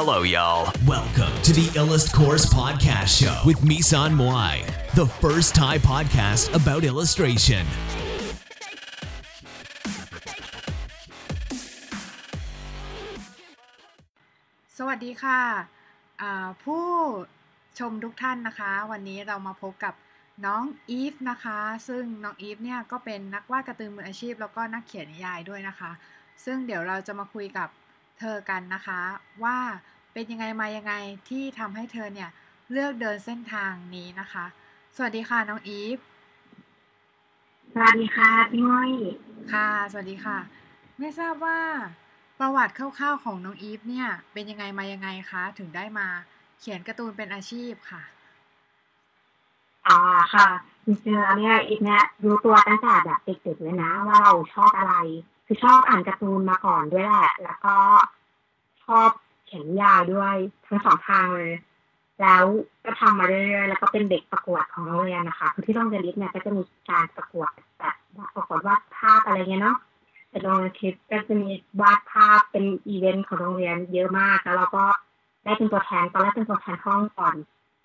Hello, y'all. Welcome to the Illust Course Podcast Show with Misan Moai, the first Thai podcast about illustration. สวัสดีค่ะอ่าผู้ชมทุกท่านนะคะ วันนี้เรามาพบกับน้องอีฟนะคะ ซึ่งน้องอีฟเนี่ยก็เป็นนักวาดการ์ตูนมืออาชีพ แล้วก็นักเขียนนิยายด้วยนะคะ ซึ่งเดี๋ยวเราจะมาคุยกับ เธอกันนะคะ ว่าเป็นยังไงมายังไงที่ทำให้เธอเนี่ยเลือกเดินเส้นทางนี้นะคะ สวัสดีค่ะน้องอีฟสวัสดีค่ะพี่ง้อยค่ะ สวัสดีค่ะ ไม่ทราบว่าประวัติคร่าวๆของน้องอีฟเนี่ย เป็นยังไงมายังไงคะ ถึงได้มาเขียนการ์ตูนเป็นอาชีพค่ะอ่าค่ะจริงๆแล้วเนี่ยอีกเนี่ยรู้ตัวตั้งแต่แบบเด็กๆเลยนะ ว่าเราชอบอะไร คือชอบอ่านการ์ตูนมาก่อนด้วยแหละ แล้วก็ชอบเขียนยายด้วยทั้งสองทางเลย แล้วก็ทำมาเรื่อยๆแล้วก็เป็นเด็กประกวดของโรงเรียนนะคะคือที่โรงเรียนลิฟเนี่ยก็จะมีการประกวดแบบประกวดวาดภาพอะไรเงี้ยเนาะเป็นโรงเรียนคิดก็จะมีวาดภาพเป็นอีเวนต์ของโรงเรียนเยอะมากแล้วเราก็ได้เป็นตัวแทนตอนแรกเป็นตัวแทนห้องก่อน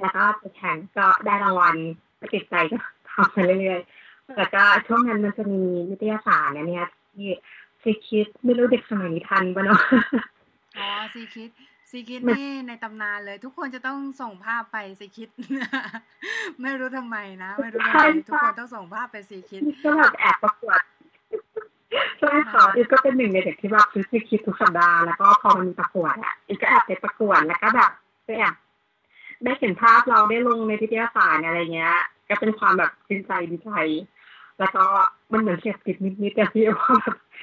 แล้วก็ไปแข่งก็ได้รางวัลก็ติดใจก็ทำไปเรื่อยๆแล้วก็ช่วงนั้นมันจะมีนิตยสารเนี่ย นี่ยที่ซีคิดไม่รู้เด็กสมัยนี้ทันปะเนาะอ๋อซีคิดซีคิดมันนี่ในตำนานเลย ทุกคนจะต้องส่งภาพไปซีคิดไม่รู้ทำไมนะ ไม่รู้ทำไมทุกคนต้องส่งภาพไปซีคิดก็แบบแอบประกวดใช่ค่ะอีกก็เป็นหนึ่งในเด็กที่แบบซื้อซีคิดทุกสัปดาห์แล้วก็พอมันมีประกวดอะอีกก็แอบไปประกวดแล้วก็แบบไปแอบได้เห็นภาพเราได้ลงในนิตยสารอะไรเงี้ย ก็เป็นความแบบชื่นใจดีใจ แล้วก็มันเหมือนเสียบติดนิดๆแต่ที่ว่า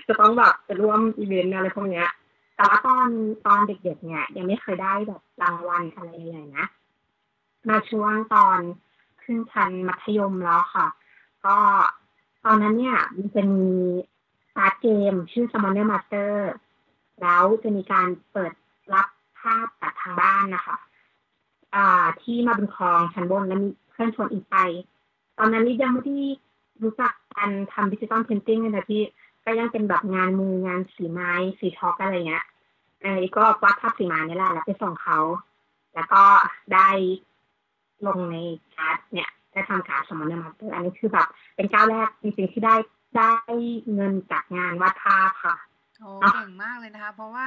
จะต้องแบบไปร่วมอีเวนต์อะไรพวกเนี้ย แต่ว่าตอนตอนเด็กๆเนี่ย ยังไม่เคยได้แบบรางวัลอะไรใหญ่ๆนะมาช่วงตอนขึ้นชั้นมัธยมแล้วค่ะ ก็ตอนนั้นเนี่ยมันจะมีการ์ดเกมชื่อ Summoner Master แล้วจะมีการเปิดรับภาพจากทางบ้านนะคะอ่าที่มาบุญครองชั้นบนแล้วมีเพื่อนชวนอีฟไป ตอนนั้นนี่ยังไม่ได้ รู้จักการทำ digital painting เลยนะพี่ก็ยังเป็นแบบงานมืองานสีไม้สีชอล์กอะไรเงี้ยอีฟก็วาดภาพสีไม้นี่แหละแล้วไปส่งเขาแล้วก็ได้ลงในการ์ดเนี่ยได้ทำการ์ด Summoner Master อันนี้คือแบบ เป็นก้าวแรกจริงๆที่ได้ได้เงินจากงานวาดภาพค่ะโอ้อะเก่งมากเลยนะคะ เพราะว่า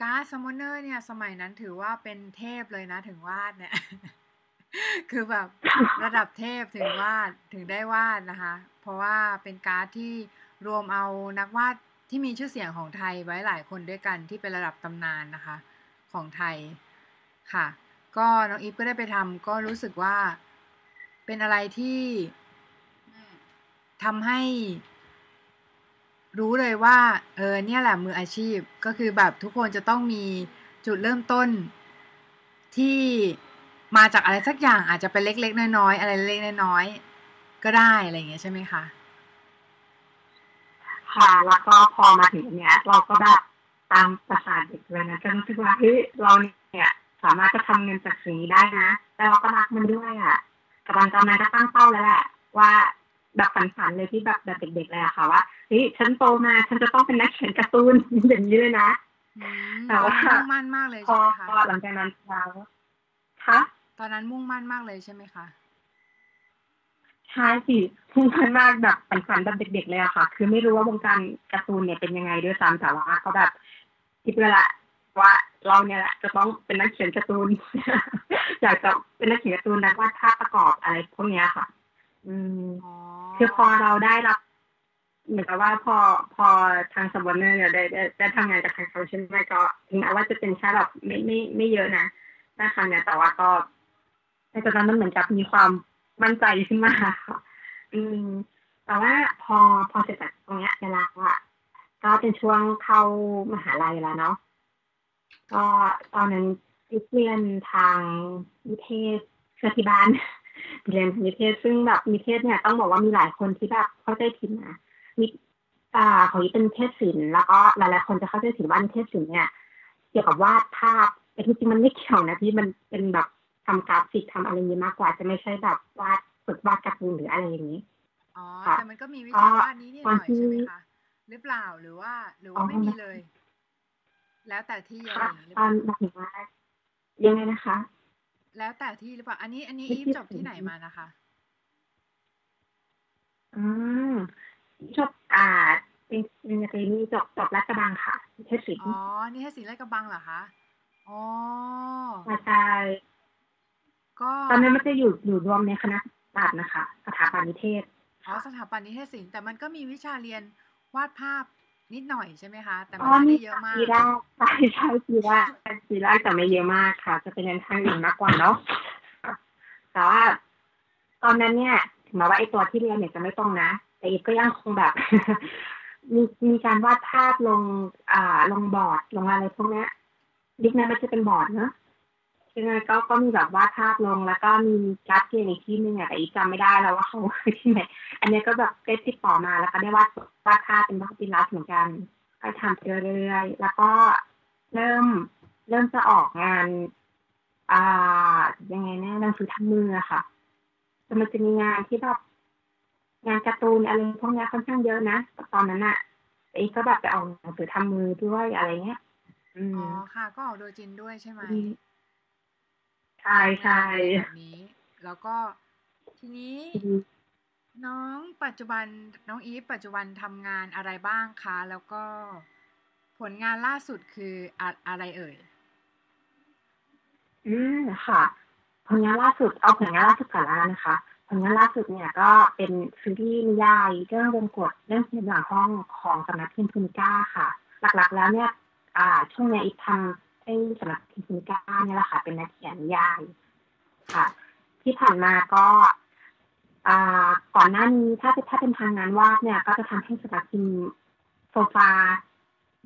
การ์ด Summoner เนี่ย สมัยนั้นถือว่าเป็นเทพเลยนะถึงวาดเนี่ย คือแบบระดับเทพถึงวาดถึงได้วาดนะคะ เพราะว่าเป็นการ์ดที่รวมเอานักวาดที่มีชื่อเสียงของไทยไว้หลายคนด้วยกันที่เป็นระดับตำนานนะคะ ของไทยค่ะ ก็น้องอีฟก็ได้ไปทำก็รู้สึกว่าเป็นอะไรที่ทำให้รู้เลยว่า เออเนี่ยแหละมืออาชีพก็คือแบบทุกคนจะต้องมีจุดเริ่มต้นที่ มาจากอะไรสักอย่างอาจจะเป็นเล็กๆ น้อยๆอะไรเล็กๆ น้อยๆก็ได้อะไรอย่างเงี้ยใช่ไหมคะค่ะแล้วก็พอมาถึงอันเนี้ย เราก็แบบตามประสาทเด็กเลยนะก็รู้สึกว่าเฮ้ยเราเนี่ยสามารถจะทำเงินจากสิ่งนี้ได้นะแต่เราก็รักมันด้วยอะกำลังตอนนั้นก็ตั้งเป้าแล้วแหละว่าแบบฝันๆเลยที่แบบแบบเด็กๆเลยอะค่ะว่าเฮ้ยฉันโตมาฉันจะต้องเป็นนักเขียนการ์ตูนอย่างนี้เลยนะอืมแต่ว่ามุ่งมั่นมากเลยพอใช่ไหมพอคะหลังจากนั้นแล้วคะ ตอนนั้นมุ่งมั่นมากเลยใช่ไหมคะใช่สิพุ่งพันมากแบบฝันๆแบบเด็กๆเลยอะค่ะ คือไม่รู้ว่าวงการการ์ตูนเนี่ยเป็นยังไงด้วยซ้ำแต่ว่าก็แบบคิดไว้ละว่าเราเนี่ยแหละจะต้องเป็นนักเขียนการ์ตูนอยากจะเป็นนักเขียนการ์ตูนนักวาดภาพประกอบอะไรพวกเนี้ยค่ะ อืมอ๋อคือพอเราได้รับเหมือนกับว่าพอพอทางสปอนเนอร์เนี่ยได้ได้ได้ทำงานกับทางเขาใช่ไหมก็ถึงแม้ว่าจะเป็นแค่แบบไม่ไม่ไม่เยอะนะนะคะเนี่ยแต่ว่าก็ ในตอนนั้นมันเหมือนกับมีความมั่นใจขึ้นมาค่ะอืมแต่ว่าพอพอเสร็จจากตรงเนี้ยเวลาอะก็เป็นช่วงเข้ามหาลัยแล้วเนาะก็ตอนนั้นเรียนทางนิเทศเพื่อที่บ้านเรียนนิเทศซึ่งแบบนิเทศเนี่ยต้องบอกว่ามีหลายคนที่แบบเข้าใจผิดนะมีอ่าของนี้เป็นเทศศิลป์แล้วก็หลายๆคนจะเข้าใจผิดว่านิเทศศิลป์เนี่ย เกี่ยวกับวาดภาพแต่ที่จริงมันไม่เกี่ยวนะพี่มันเป็นแบบ ทำกราฟิกทำอะไรอย่างนี้มากกว่าจะไม่ใช่แบบวาดฝึกวาดการ์ตูนหรืออะไรอย่างนี้อ๋อค่ะแต่มันก็มีวิธีวาดนี้นิดหน่อยตอนที่ใช่ไหมคะหรือเปล่าหรือว่า หรือว่าอ๋อไม่มีเลย แล้วแต่ที่อะไรค่ะอย่างนี้หรือตเปอนล่าหมายถึงว่ายังไงนะคะ แล้วแต่ที่หรือเปล่า อันนี้ อันนี้ที่อีฟที่จบที่ไหนมานะคะอืมจบอ่าเป็นปริญญาตรีนี่จบจบราชบังค่ะเทศศิลอ๋อป์นี่ให้ศิลป์ราชกระบังเหรอคะอ๋อมาใช่ ก็ตอนนั้นมันจะอยู่อยู่รวมในคณะศาสตร์นะคะ สถาบันนิเทศอ๋อสถาปัตย์นิเทศศิลป์แต่มันก็มีวิชาเรียนวาดภาพนิดหน่อยใช่ไหมคะ แต่อ๋มันอไม่นี่ได้เยอะมากปีแรกใช่ใช่ปีแรกปีแรกแต่ไม่เยอะมากค่ะ จะเป็นในทางอื่นมากกว่าเนาะแต่ว่าตอนนั้นเนี่ยถึงแม้ว่าไอ้ตัวที่เรียนเนี่ยจะไม่ตรงนะ แต่อีกก็ยังคงแบบ มีมีการวาดภาพลงอ่าลงบอร์ดลงอะไรพวกเนี้ยดิกนั้นมันจะเป็นบอร์ดเนอะ ใช่ไหมก็ก็มีแบบวาดภาพลง แล้วก็มีการ์ดเกมอีกที่นึงอะแต่อีกจำไม่ได้แล้วว่าเขาที่ไหนอันเนี้ยก็แบบได้ติดต่อมาแล้วก็ได้วาดวาดภาพเป็นวาดปิลัสเหมือนกันก็ทำไปเรื่อยๆแล้วก็เริ่มเริ่มจะออกงานอ่ายังไงนะหนังสือทำมืออะค่ะแต่มันจะมีงานที่แบบงานการ์ตูนอะไรพวกเนี้ยค่อนข้างเยอะนะตอนนั้นอะเองก็แบบไปเอาหนังสือทำมือด้วยอะไรเงี้ยอือ๋มอค่ะ ก็ออกโดยจินด้วยใช่ไหมอืม ใช่ใช่ทำงานแบบนี้ แล้วก็ทีนี้อืมน้องปัจจุบันน้องอีฟปัจจุบันทำงานอะไรบ้างคะ แล้วก็ผลงานล่าสุดคืออะอะไรเอ่ย อืมค่ะ ผลงานล่าสุดเอาผลงานล่าสุดก่อนละกันนะคะผลงานล่าสุดเนี่ยก็เป็นซีรีส์นิยายเรื่องวงกฎเรื่องเสียงหลังห้องของสำนักพิมพ์พูนิก้าค่ะ หลักๆแล้วเนี่ย อ่า ช่วงเนี้ยอีกทำ ให้สำนักพิมพ์พูนิก้าเนี่ยแหละค่ะ เป็นนักเขียนนิยายค่ะ ที่ผ่านมาก็อ่าก่อนหน้านี้ถ้าถ้าเป็นทางงานวาดเนี่ย ก็จะทำให้สำนักพิมพ์โซฟา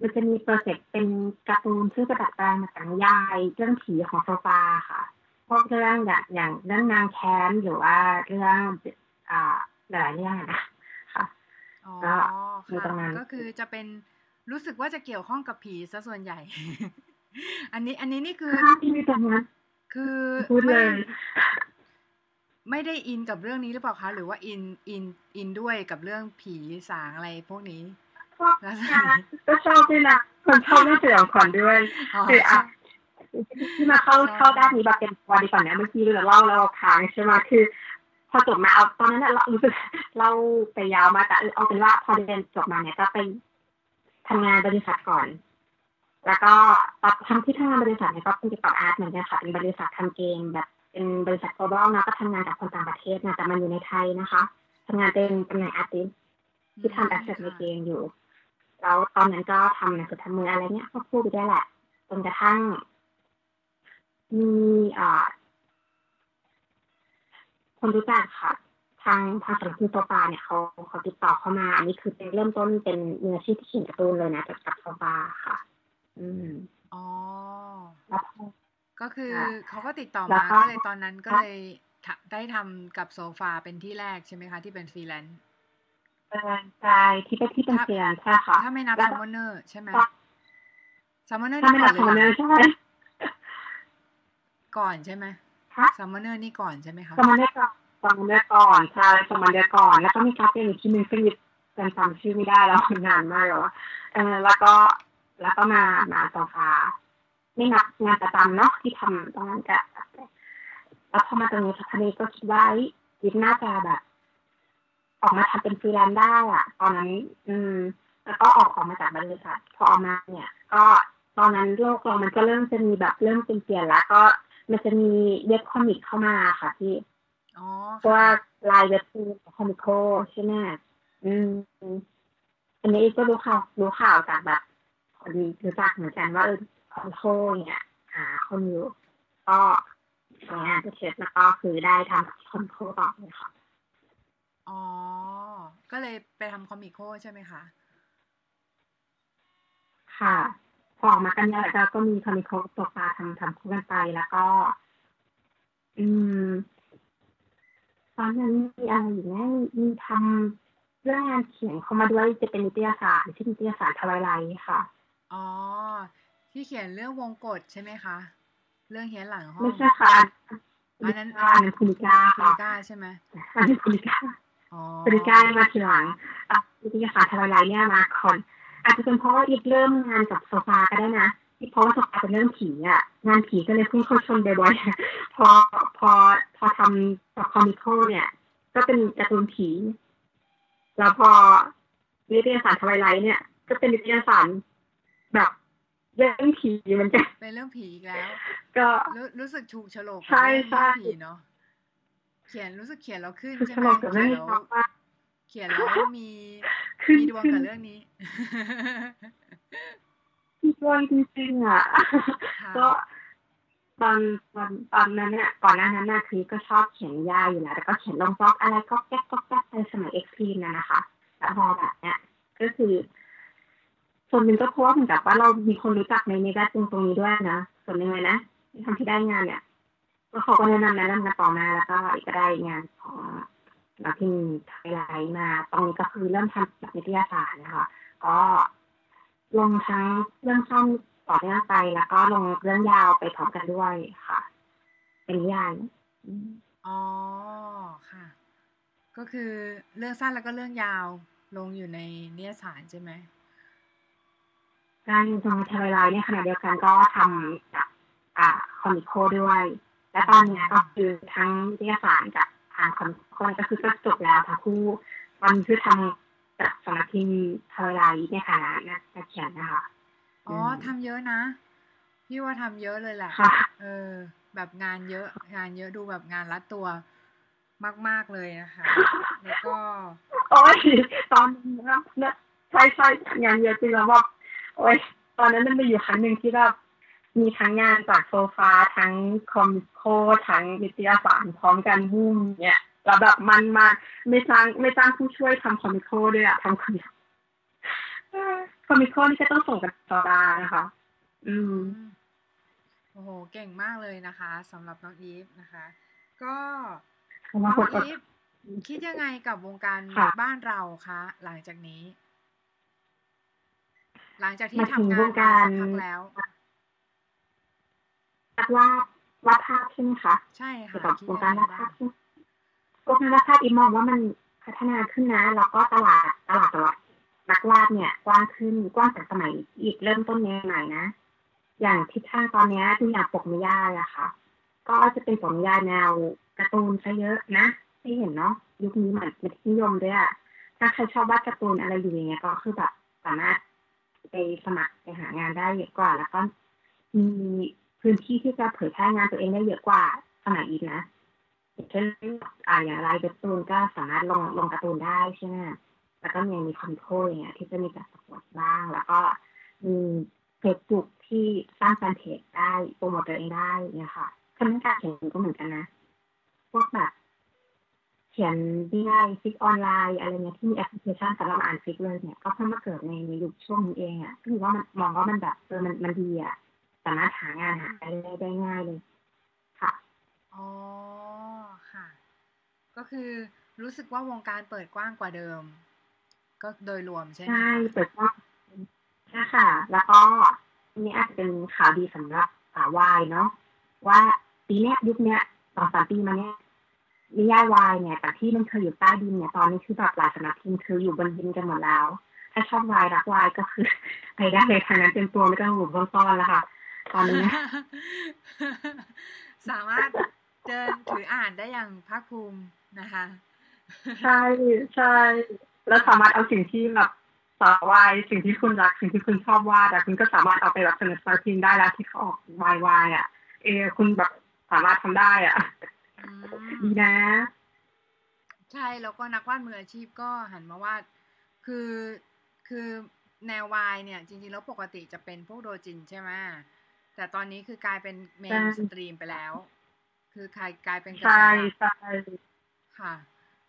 มันจะมีโปรเจกต์เป็นการ์ตูนชื่อประดับแปลงมาจากนิยายเรื่องผีของโซฟาค่ะ พวกเรื่องอย่างอย่างเรื่องนางแค้นหรือว่าเรื่องอ่าหลายๆเรื่องอะนะค่ะอ๋อก็มีค่ะตรงนั้นก็คือจะเป็นรู้สึกว่าจะเกี่ยวข้องกับผีซะส่วนใหญ่ อันนี้อันนี้นี่คือภาพที่มีตรงนั้นคือพูดเลไม่ยไม่ได้อินกับเรื่องนี้หรือเปล่าคะหรือว่าอินอินอินด้วยกับเรื่องผีสางอะไรพวกนี้ลักษณะนี้ก็ชอบด้วยนะคนชอบเรื่องสยองขวัญด้วยอ๋อคืออะใช่ที่มาเข้าใช่เข้าด้านนี้แบบเป็นตัวดีก่อนนะเมื่อกี้เราเล่าเราค้างใช่ไหมคือ พอจบมาเอาตอนนั้นน่ะเรารู้สึกเล่าไปยาวมากแต่เอาเป็นว่าพอเรียนจบมาเนี่ยก็ไปทำงานบริษัทก่อน แล้วก็ทำที่ทำงานบริษัทเนี่ยก็เป็นเกี่ยวกับอาร์ตเหมือนกันค่ะเป็นบริษัททำเกมแบบเป็นบริษัท global นะก็ทำงานกับคนต่างประเทศนะแต่มันอยู่ในไทยนะคะทำงานเป็นตำแหน่งอาร์ติสที่ทำแอสเซทในเกมอยู่ แล้วตอนนั้นก็ทำหนังสือทำมืออะไรเนี้ยก็พูดไปได้แหละจนกระทั่ง มีอ่าคนรู้จักค่ะ ทางทางสำนักพิมพ์โซฟาเนี่ยเขาเขาติดต่อเข้ามา อันนี้คือเป็นเริ่มต้นเป็นมืออาชีพที่เขียนการ์ตูนเลยนะจากกับโซฟาค่ะ อืมอ๋อแล้วพอก็คือค่ะเขาก็ติดต่อแล้มาวก็ก็เลยตอนนั้นก็เลยทะได้ทำกับโซฟาเป็นที่แรกใช่ไหมคะ ที่เป็นฟรีแลนซ์เออใช่ที่เป็นที่เป็นเซียนใช่ค่ะถ้าไม่นับแล้วซัมมอนเนอร์ใช่ไหมก็ซัมมอนเนอร์ถ้านี่ไม่ก่นัอบนเลยคอมเหรเมอนเนอร์ใช่ก่อนใช่ไหมค่ะซัมมอนเนอร์นี่ก่อนใช่ไหมคะคอมเมนเนอร์ก่อนคอมเมนเนอร์ก่อนใช่คอมเมนเนอร์ก่อน แล้วก็มีการ์ดเกมอีกที่หนึงซึ่งยิบเป็นจำชื่อไม่ได้แล้วนานมากแล้วอะเออแล้วก็ แล้วก็มามาโซฟาไม่นับงานประจำเนาะที่ทำตรงนั้นก็แล้วพอมาตรงนี้สักพักนี้ก็คิดว่าอีฟน่าจะแบบ ออกมาทำเป็นฟรีแลนซ์ได้อะตอนนั้น อืม แล้วก็ออกออกมาจากบริษัทพอออกมาเนี่ย ก็ตอนนั้นโลกเรามันก็เริ่มจะมีแบบเริ่มเป็นเปลี่ยนแล้วก็มันจะมี web comic เข้ามาค่ะพี่อ๋อเพราะว่า LINE Webtoon Comico ใช่ไหมอืมอันนี้ก็รู้ข่าวรู้ข่าวจากแบบ คนรู้จักเหมือนกันว่าเออคอมิโคเนี่ยหาคนอยู่ ก็งานไปเช็ดแล้วก็คือได้ทำคอมิโคต่อเลยค่ะอ๋อ ก็เลยไปทำคอมิโคใช่ไหมคะ ค่ะพอออกมากันเนี่ยแล้วก็มีคอมิโคตัวปลาทำทำคู่กันไปแล้วก็ อืมตอนนั้นมีอะไรอย่างเงี้ยมีทำเรื่องงานเขียนเข้ามาด้วยจะเป็นนิตยสารชื่อนิตยสารทวายไลท์ค่ะ อ๋อ ที่เขียนเรื่องวงกฎใช่ไหมคะ เรื่องเฮียนหลังห้องไม่ใช่ค่ะอันนั้นอันนั้นคุณก้าคุค่ะณก้าใช่ไหมอันนั้นคุณก้าอ๋อคุณก้ามาทีหลังอะนิตยสารทวายไลท์เนี่ยมาก่อนอาจจะเป็นเพราะว่าอีกเริ่มงานกับโซฟาก็ได้นะเพราะว่าสปาเป็นเรื่องผีอะงานผีก็เลยพุ่งเข้าชนบ่อยๆพอพอพอทำกับคอมิโคเนี่ย ก็เป็นการ์ตูนผี แล้วพอนิตยสารทวายไลท์เนี่ย ก็เป็นนิตยสาร แบบเรื่องผีเหมือนกันเป็นเรื่องผีอีกแล้ว ก็รู้รู้สึกถูกโฉลกกับใช่เรื่องใช่ผีเนาะเขียนรู้สึกเขียนแล้วขึ้นคือใช่ฉไหมลองกับเขีเรื่ยอนงแล้วนี้ว่าเขียนแล้วมีขึ้นมีดวงขึ้นกับเรื่องนี้มีดวงจริงๆอะค่ะก็ตอนตอนตอนนั้นเนี่ยก่อนหน้านั้นน่ะคือก็ชอบเขียนนิยายอยู่แล้วแต่ก็เขียนลงบล็อกอะไรก็แก๊กก็แก๊กในสมัยเอ็กซ์พีน่ะนะคะแล้วพอแบบเนี้ยก็คือ ส่วนหนึ่งก็เพราะว่าเหมือนกับว่าเรามีคนรู้จักในในแวดวงตรงนี้ด้วยนะส่วนหนึ่งเลยนะที่ทำที่ได้งานเนี่ยก็เขาก็แนะนำแนะนำกันต่อมาแล้วก็อีกก็ได้งานของเราที่ไทยไลท์มาตรงนี้ก็คือเริ่มทำแบบนิตยสารนะคะ ก็ลงทั้งเรื่องสั้นต่อเนื่องไปแล้วก็ลงเรื่องยาวไปพร้อมกันด้วยค่ะ เป็นนิยายอ๋อค่ะ ก็คือเรื่องสั้นแล้วก็เรื่องยาวลงอยู่ในนิยสารใช่ไหม การลงทวายไลท์เนี่ยขณะเดียวกันก็ทำกับอ่าคอมิโคด้วย และตอนเนี้ยก็คือทั้งนิตยสารกับทางคอมิโคก็คือก็จบแล้วทั้งคู่วันคือทำกับสำนักพิมพ์ทวายไลท์เนี่ยค่ะนักเขียนนะคะอ๋อทำเยอะนะพี่ว่าทำเยอะเลยแหละค่ะเออ แบบงานเยอะ งานเยอะดูแบบงานรัดตัวมาก ๆ เลยนะคะ แล้วก็ โอ้ยตอนนั้นนะใช่ใช่งานเยอะจริงแล้วแบบ โอ้ยตอนนั้นมันมีอยู่ครั้งหนึ่งที่แบบมีทั้งงานจากโซฟาทั้งคอมิโคทั้งนิตยสารพร้อมกันวุ่มเนี่ยแล้วแบบมันมากไม่จ้างไม่จ้างผู้ช่วยทำคอมิโคด้วยอะทำคนเดียวเออคอมิโคนี่ก็ต้องส่งกันต่อดานะคะอืมอืม โอ้โห เก่งมากเลยนะคะสำหรับน้องอีฟนะคะ ก็เพราะน้ว่าองคนอดอีฟคิดยังไงกับวงการค่ะบ้านเราคะ หลังจากนี้ หลังจากที่มาถึงทำงานวงการมาสักพักแล้ววาดวาดวาดภาพใช่ไหมคะใช่เกี่ยวค่ะกับคิดวงยังการไงวาดบ้าภางพวงการวาดภาพอีมองว่ามันพัฒนาขึ้นนะแล้วก็ตลาดตลาดตลาดนักวาดเนี่ยกว้างขึ้นกว้างจากสมัยอีกเริ่มต้นใหม่ๆนะ อย่างทิศทางตอนเนี้ยดูอย่างปกนิยายอะค่ะ ก็จะเป็นปกนิยายแนวการ์ตูนซะเยอะนะที่เห็นเนาะยุคนี้เหมือนเป็นที่นิยมด้วยอะถ้าใครชอบวาดการ์ตูนอะไรอยู่อย่างเงี้ยก็คือแบบสามารถ ไปสมัครไปหางานได้เยอะกว่า แล้วก็มีพื้นที่ที่จะเผยแพร่งานตัวเองได้เยอะกว่าสมัยอีกนะเช่นอ่าอย่างไรการ์ตูนก็สามารถลงลงการ์ตูนได้ใช่ไหมแล้วก็ยังมีคอมโคอย่างเงี้ยที่จะมีจัดประกวดบ้าง แล้วก็มีเฟซบุ๊กที่สร้างแฟนเพจได้โปรโมทตัวเองได้เนี่ยค่ะคำนั้นการเขียนก็เหมือนกันนะ พวกแบบ ขียนดีไอfic ออนไลน์อะไรเงี้ยที่มีแอปพลิเคชันสำหรับอ่าน fic เลยเนี่ยก็เพิ่งมาเกิดในในยุคช่วงนี้เองอะก็คือว่ามันมองว่ามันแบบเออมันมันดีอะสามารถหางานหาได้ได้ได้ง่ายเลยค่ะอ๋อค่ะ ก็คือรู้สึกว่าวงการเปิดกว้างกว่าเดิม ก็โดยรวมใช่ไหมใช่คะเปิดกว้างใช่ค่ะ แล้วก็อันนี้อาจจะเป็นข่าวดีสำหรับสาววายเนาะว่าปีเนี้ยยุคเนี้ยสองสามปีมาเนี้ย นิยายวายเนี่ยจากที่มันเคยอยู่ใต้ดินเนี่ยตอนนี้คือแบบหลายสำนักพิมพ์คืออยู่บนดินกันหมดแล้ว ถ้าชอบวายรักวายก็คือไปได้เลยทางนั้นเต็มตัวไม่ต้องหลบซ่อนๆแล้วค่ะ ตอนนี้ สามารถเดินถืออ่านได้อย่างภาคภูมินะคะ ใช่ใช่แล้วสามารถเอาสิ่งที่แบบสาววายสิ่งที่คุณรักสิ่งที่คุณชอบวาดอะคุณก็สามารถเอาไปแบบเสนอสมาร์ทพิมพ์ได้แล้วที่เขาออกวายวายอะเออคุณแบบสามารถทำได้อะอืม ดีนะ ใช่แล้วก็นักวาดมืออาชีพก็หันมาวาดคือคือแนววายเนี่ยจริงๆแล้วปกติจะเป็นพวกโดจินใช่ไหมแต่ตอนนี้คือกลายเป็นเมนใช่สตรีมไปแล้ว คือใครกลายเป็นกระใช่แสหลักใช่ค่ะ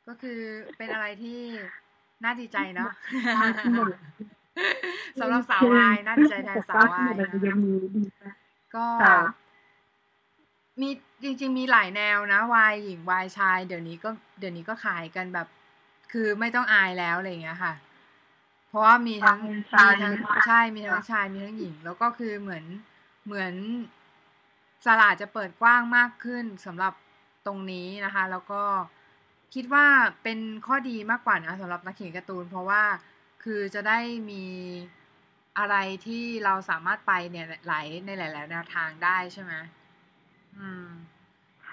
ก็คือเป็นอะไรที่น่าดีใจเนาะที่หมดสำหรับสาววายน่าดีใจแทนสาววายที่หมดนะยังมีดีนะก็ค่ะมี จริง ๆ มีหลายแนวนะวายหญิงวายชาย เดี๋ยวนี้ก็เดี๋ยวนี้ก็ขายกันแบบ คือไม่ต้องอายแล้วอะไรอย่างเงี้ยค่ะ เพราะว่ามีทั้งใช่มีทั้งใช่ใช่มีทั้งชายมีทั้งหญิง แล้วก็คือเหมือนเหมือนสลาดจะเปิดกว้างมากขึ้นสำหรับตรงนี้นะคะ แล้วก็คิดว่าเป็นข้อดีมากกว่านะสำหรับนักเขียนการ์ตูน เพราะว่าคือจะได้มีอะไรที่เราสามารถไปเนี่ยหลายในหลาย ๆ แนวทางได้ใช่ไหมอืม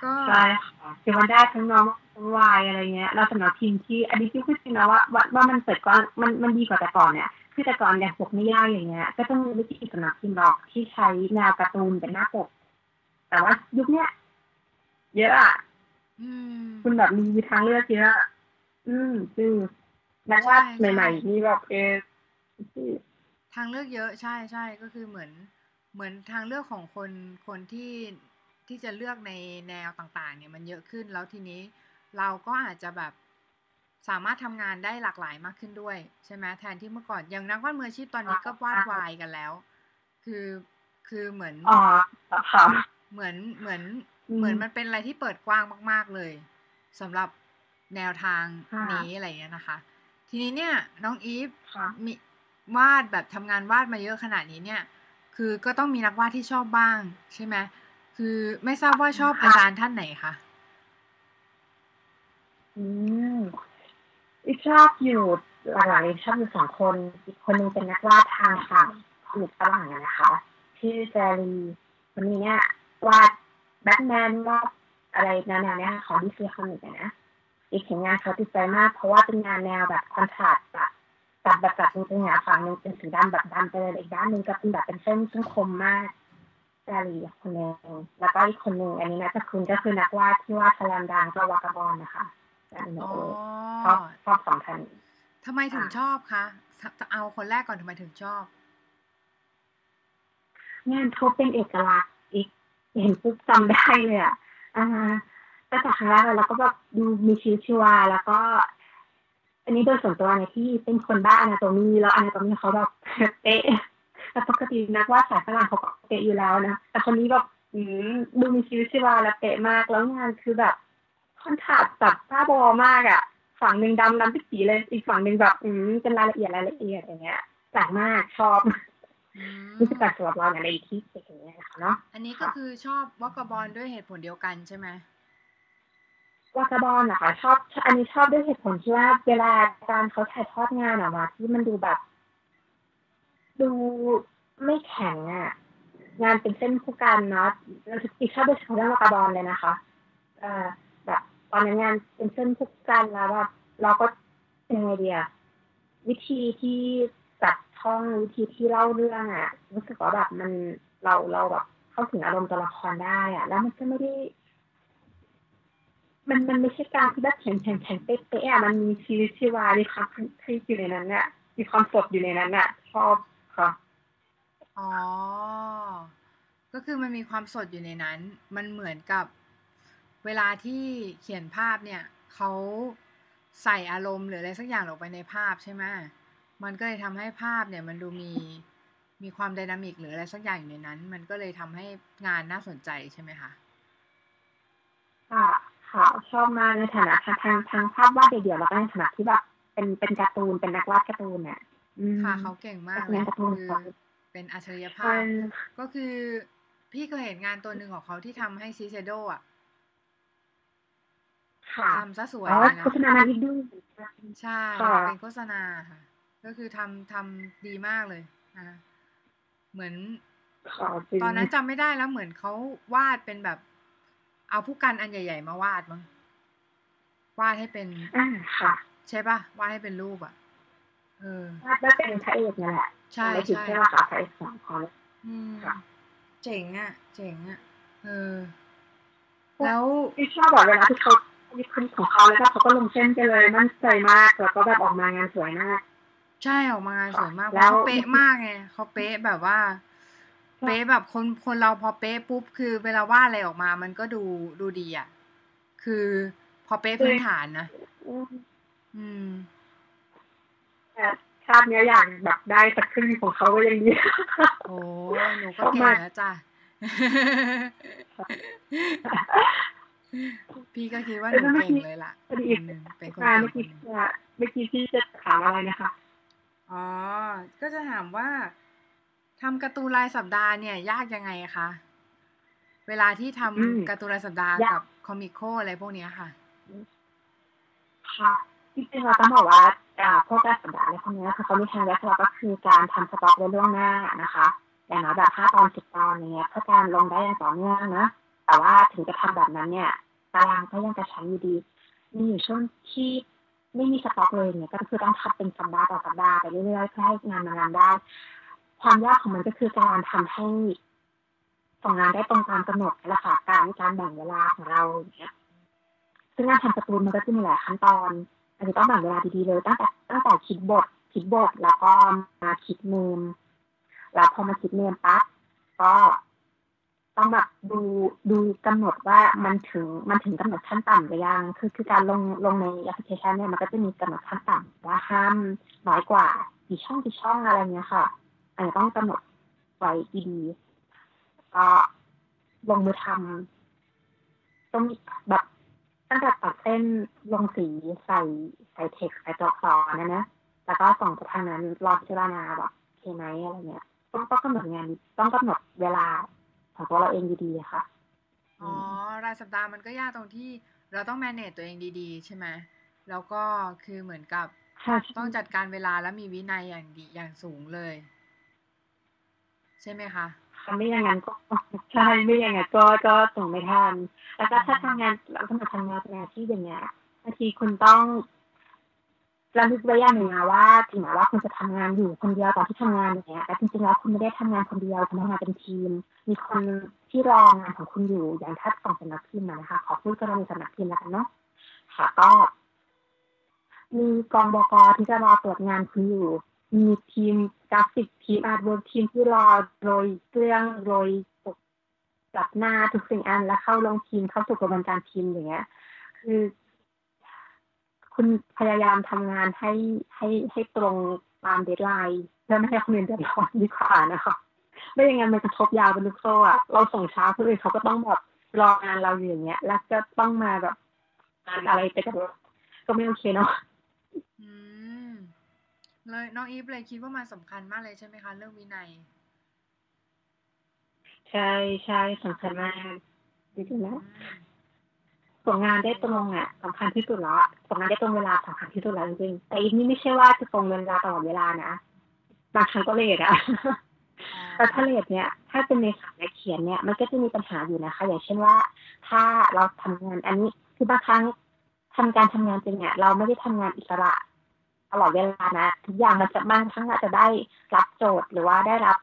ก็ใช่ค่ะคือมันได้ทั้งน้องทั้งวายอะไรเงี้ยเราสำหรับทีมที่อันนี้ที่พูดจริงนะว่าว่าว่ามันเปิดกว้างมันมันดีกว่าแต่ก่อนเนี่ยคือแต่ก่อนอย่างปกนิยายอย่างเงี้ย ก็ต้องมีวิธีสำหรับทีมหรอกที่ใช้แนวการ์ตูนเป็นหน้าปก แต่ว่ายุคเนี้ยเยอะอะอืมคุณแบบมีทางเลือกเยอะอะอืมคือนักวาดใช่ใหม่ๆนี่แบบเออทางเลือกเยอะใช่ใช่ก็คือเหมือน เหมือนทางเลือกของคนคนที่ ที่จะเลือกในแนวต่างๆ เนี่ยมันเยอะขึ้นแล้วทีนี้เราก็อาจจะแบบสามารถทำงานได้หลากหลายมากขึ้นด้วยใช่ไหมแทนที่เมื่อก่อนอย่างนักวาดมืออาชีพตอนนี้ก็วาดวายกันแล้ว คือคือเหมือนอ๋อค่ะเหมือนเหมือนอืมเหมือนมันเป็นอะไรที่เปิดกว้างมาก ๆเลยสำหรับแนวทางค่ะนี้อะไรอย่างเงี้ยนะคะ ทีนี้เนี่ยน้องอีฟค่ะมีวาดแบบทำงานวาดมาเยอะขนาดนี้เนี่ย คือก็ต้องมีนักวาดที่ชอบบ้างใช่ไหม คือไม่ทราบว่าชอบอาจารย์ท่านไหนคะ อืมอีกชอบอยู่หลังๆชอบอยู่สองคน อีกคนหนึงเป็นนักวาดทางฝั่งอมิกฝรั่งอะนะคะชื่อแจรีคนนี้เนี่ยวาดแบทแมนวาดอะไรแนวๆเนี้ยของดีซีคอมิกนะอีกผลงานเขาติดใจมากเพราะว่าเป็นงานแนวแบบคอนทราสต์แบบตัดแบบตัดจริงๆอะฝั่งหนึ่งเป็นสีดำแบบดำไปเลยอีกด้านหนึ่งก็เป็นแบบเป็นเส้นซึ่งคมมาก แจรีคนหนึงแล้วก็อีกคนหนึ่งอันนี้นะจะคุณก็คือนักวาดที่วาดสแลมดังก็วากาบอลนะคะอันนี้อ๋อเออชอบชอบสองท่านทำไมถึงค่ะชอบคะจะเอาคนแรกก่อนทำไมถึงชอบงานเขาเป็นเอกลักษณ์อีกเห็นปุ๊บจำได้เลยอะอ่าตั้งแต่ครั้งแรกเลยเราก็แบบดูมีชีวิตชีวาแล้วก็ อันนี้โดยส่วนตัวเนี่ยที่เป็นคนบ้าอนาโตมีแล้วอนาโตมีเขาแบบเป๊ะ แต่ปกตินักวาดสายฝรั่งเขาก็เป๊ะอยู่แล้วนะแต่คนนี้แบบอืมดูมีชีวิตชีวาและเป๊ะมากแล้วงานคือแบบคอนทราสต์แบบบ้าบอมากอะ ฝั่งหนึ่งดำดำปิดสีเลย อีกฝั่งหนึ่งแบบอืมเป็นรายละเอียดรายละเอียดอย่างเงี้ยแปลกมากชอบอืมรู้สึกแปลกสำหรับเราในที่เป็นอย่างเงี้ยนะคะเนาะอันนี้ก็คือชอบวอกกบอลด้วยเหตุผลเดียวกันใช่ไหมวากาบอลนะคะชอบอันนี้ชอบด้วยเหตุผลที่ว่าเวลาการเขาถ่ายทอดงานออกมาที่มันดูแบบ ดูไม่แข็งอะ งานเป็นเส้นคู่กันเนาะเราอีกชอบโดยเฉพาะเรื่องวากาบอลเลยนะคะเอ่อแบบตอนนั้นงานเป็นเส้นคู่กันแล้วแบบเราก็ยังไงเดียวิธีที่จัดช่องวิธีที่เล่าเรื่องอะรู้สึกว่าแบบมันเราเราแบบเข้าถึงอารมณ์ตัวละครได้อะ แล้วมันก็ไม่ได้มันมันไม่ใช่การที่แบบแข็งแข็งแข็งเป๊ะๆอะมันมีชีวิตชีวามีความคลิกอยู่ในนั้นเนี่ยมีความสดอยู่ในนั้นเนี่ยชอบ อ๋อ ก็คือมันมีความสดอยู่ในนั้น มันเหมือนกับเวลาที่เขียนภาพเนี่ย เขาใส่อารมณ์หรืออะไรสักอย่างลงไปในภาพใช่ไหมมันก็เลยทำให้ภาพเนี่ยมันดูมีมีความไดนามิกหรืออะไรสักอย่างอยู่ในนั้น มันก็เลยทำให้งานน่าสนใจใช่ไหมคะค่ะค่ะชอบมากในฐานะทางทางทางภาพวาดเดี่ยวๆแล้วก็ในฐานะที่แบบเป็นเป็นการ์ตูนเป็นนักวาดการ์ตูนเนี่ยอืมค่ะเขาเก่งมากเลยงานการ์ตูนคือของ เป็นอัจฉริยภาใช่พก็คือพี่เคยเห็นงานตัวหนึ่งของเขาที่ทำให้ซีเซโดอะค่ะทำซะสวยอ๋อเลยนะโฆษณานาอีกด้วยใช่ค่ะเป็นโฆษณาค่ะ ก็คือทำทำดีมากเลยนะคะเหมือนค่ะจริงตอนนั้นจำไม่ได้แล้วเหมือนเขาวาดเป็นแบบ เอาผู้กันอันใหญ่ ๆ มาวาดมั้งวาดให้เป็นอ่าค่ะใช่ปะวาดให้เป็นรูปอะ เออวาดได้เป็นพระเอกนั่นแหละใช่ไม่ถึงใช่แค่ว่าค่ะพระเอกสองคนอืมค่ะเจ๋งอะ เจ๋งอะเออ แล้วที่ชอบบอกเวลาที่เขามีคนของเขาแล้วก็เขาก็ลงเส้นไปเลยมั่นใจมากแล้วก็แบบออกมางานสวยมากใช่ออกมางานสวยมากเพแล้ราะวเขาเป๊ะมากไงเขาเป๊ะแบบว่า เป๊ะแบบคนคนเราพอเป๊ะปุ๊บคือเวลาวาดอะไรออกมา มันก็ดูดูดีอะคือพอเป๊ะพื้นฐานนะอืมอืม แต่ชาติเนี้ยอย่างแบบได้สักครึ่งของเขาก็ยังดีโอ้หนูก็ชอบเก่งมากแล้วจ้ะพี่ก็คิดว่าหนูเก่งเลยล่ะพอดีคนหนึ่งเป็นคนอ่าเก่เมื่งอคนกี้หนึ่งว่าเมื่อกี้พี่จะถามอะไรนะคะอ๋อ ก็จะถามว่าทำการ์ตูนรายสัปดาห์เนี่ย ยากยังไงคะ เวลาที่ทอืมำการ์ตูนรายสัปดาห์ยากกับคอมิโคอะไรพวกเนี้ยค่ะ ค่ะจริงๆเราต้องบอกว่า พวกการสัปดาห์อะไรพวกนี้คือเขามีทางเลือกเราก็คือการทำสต็อกไว้ล่วงหน้านะคะอย่างน้อยแบบห้าตอนสิบตอนเนี้ยเพื่อการลงได้อย่างต่อเนื่องนะแต่ว่าถึงจะทำแบบนั้นเนี่ยตารางก็ยังจะใช้อยู่ดี มีอยู่ช่วงที่ไม่มีสต็อกเลยเนี่ยก็คือต้องทำเป็นสัปดาห์ต่อสัปดาห์ไปเรื่อยๆเพื่อให้งานมางานได้ ความยากของมันก็คือการทำให้ส่งงานได้ตรงตามกำหนดและค่ะการการแบ่งเวลาของเราเนี่ยซึ่งงานทำการ์ตูมันก็จะมีหลายขั้นตอน อันนี้ต้องแบ่งเวลาดีๆเลยตั้งแต่ตั้งแต่คิดบทคิดบทแล้วก็มาคิดเนมแล้วพอมาคิดเนมปั๊บก็ต้องแบบดูดูกำหนดว่ามันถึงมันถึงกำหนดขั้นต่ำหรือยังคือคือการลงลงในแอปพลิเคชันเนี่ยมันก็จะมีกำหนดขั้นต่ำว่าห้ามน้อยกว่ากี่ช่องกี่ช่องอะไรเงี้ยค่ะอันนี้ต้องกำหนดไว้ดีๆก็ลงมือทำต้องแบบ ตั้งแต่ตัดเส้นลงสีใส่ใส่เท็กซ์ใส่ตัวอักษรนะนะแล้วก็ส่งไปทางนั้นรอพิจารณาแบบโอเคไหมอะไรเงี้ยต้องต้องกำหนดงานต้องกำหนดเวลาของตัวเราเองดีๆค่ะอ๋อรายสัปดาห์มันก็ยากตรงที่เราต้อง manage ตัวเองดีๆ ใช่ไหมแล้วก็คือเหมือนกับต้องจัดการเวลาและมีวินัยอย่างดีอย่างสูงเลย ใช่ไหมคะ ไม่อย่างนั้นก็ใช่ไม่อย่างนั้นก็ก็ส่งไม่ทันแล้วก็ถ้าทำงานเราต้องมาทำงานเป็นอาชีพอย่างเงี้ยบางทีคุณต้องระลึกไว้อย่างหนึ่งนะว่าถึงแม้ว่าคุณจะทำงานอยู่คนเดียวตอนที่ทำงานอย่างเงี้ยแต่จริงๆแล้วคุณไม่ได้ทำงานคนเดียวคุณทำงานเป็นทีม มีคนที่รองานของคุณอยู่อย่างถ้าส่งสำนักพิมพ์นะคะขอพูดกรณีสำนักพิมพ์แล้วกันเนาะค่ะก็มีกองบกที่จะรอตรวจงานคุณอยู่ มีทีมกราฟิกทีม artwork ทีมที่รอโรยเครื่องโรยจับหน้าทุกสิ่งอันแล้วเข้าลงทีมเข้าสู่กระบวนการทีมอย่างเงี้ย คือ คุณพยายามทำงานให้ให้ให้ตรงตามเดทไลน์เพื่อไม่ให้คนอื่นเดือดร้อนดีกว่านะคะไม่อย่างนั้นมันจะทบยาวเป็นลูกโซ่อะเราส่งช้าคนอื่นเขาก็ต้องแบบรองานเราอยู่อย่างเงี้ย แล้วจะต้องมาแบบงานอะไรไปกับเราก็ไม่โอเคเนาะอืม เลยน้องอีฟเลยคิดว่ามันสำคัญมากเลยใช่ไหมคะ เรื่องวินัย ใช่ใช่สำคัญมากจริงๆแล้วส่งงานได้ตรงอะสำคัญที่สุดแล้วส่งงานได้ตรงเวลาสำคัญที่สุดแล้วจริงๆแต่อีกนี่ไม่ใช่ว่าจะตรงเวลาตลอดเวลานะบางครั้งก็เลทอะแต่ถ้าเลทเนี่ย ถ้าเป็นในสายเขียนเนี่ย มันก็จะมีปัญหาอยู่นะคะ อย่างเช่นว่า ถ้าเราทำงานอันนี้คือบางครั้งทำการทำงานจริงเนี่ยเราไม่ได้ทำงานอิสระต ลอดเวลานะทุกอย่างมันจะบางครั้งอาจจะได้รับโจทย์หรือว่าได้รับ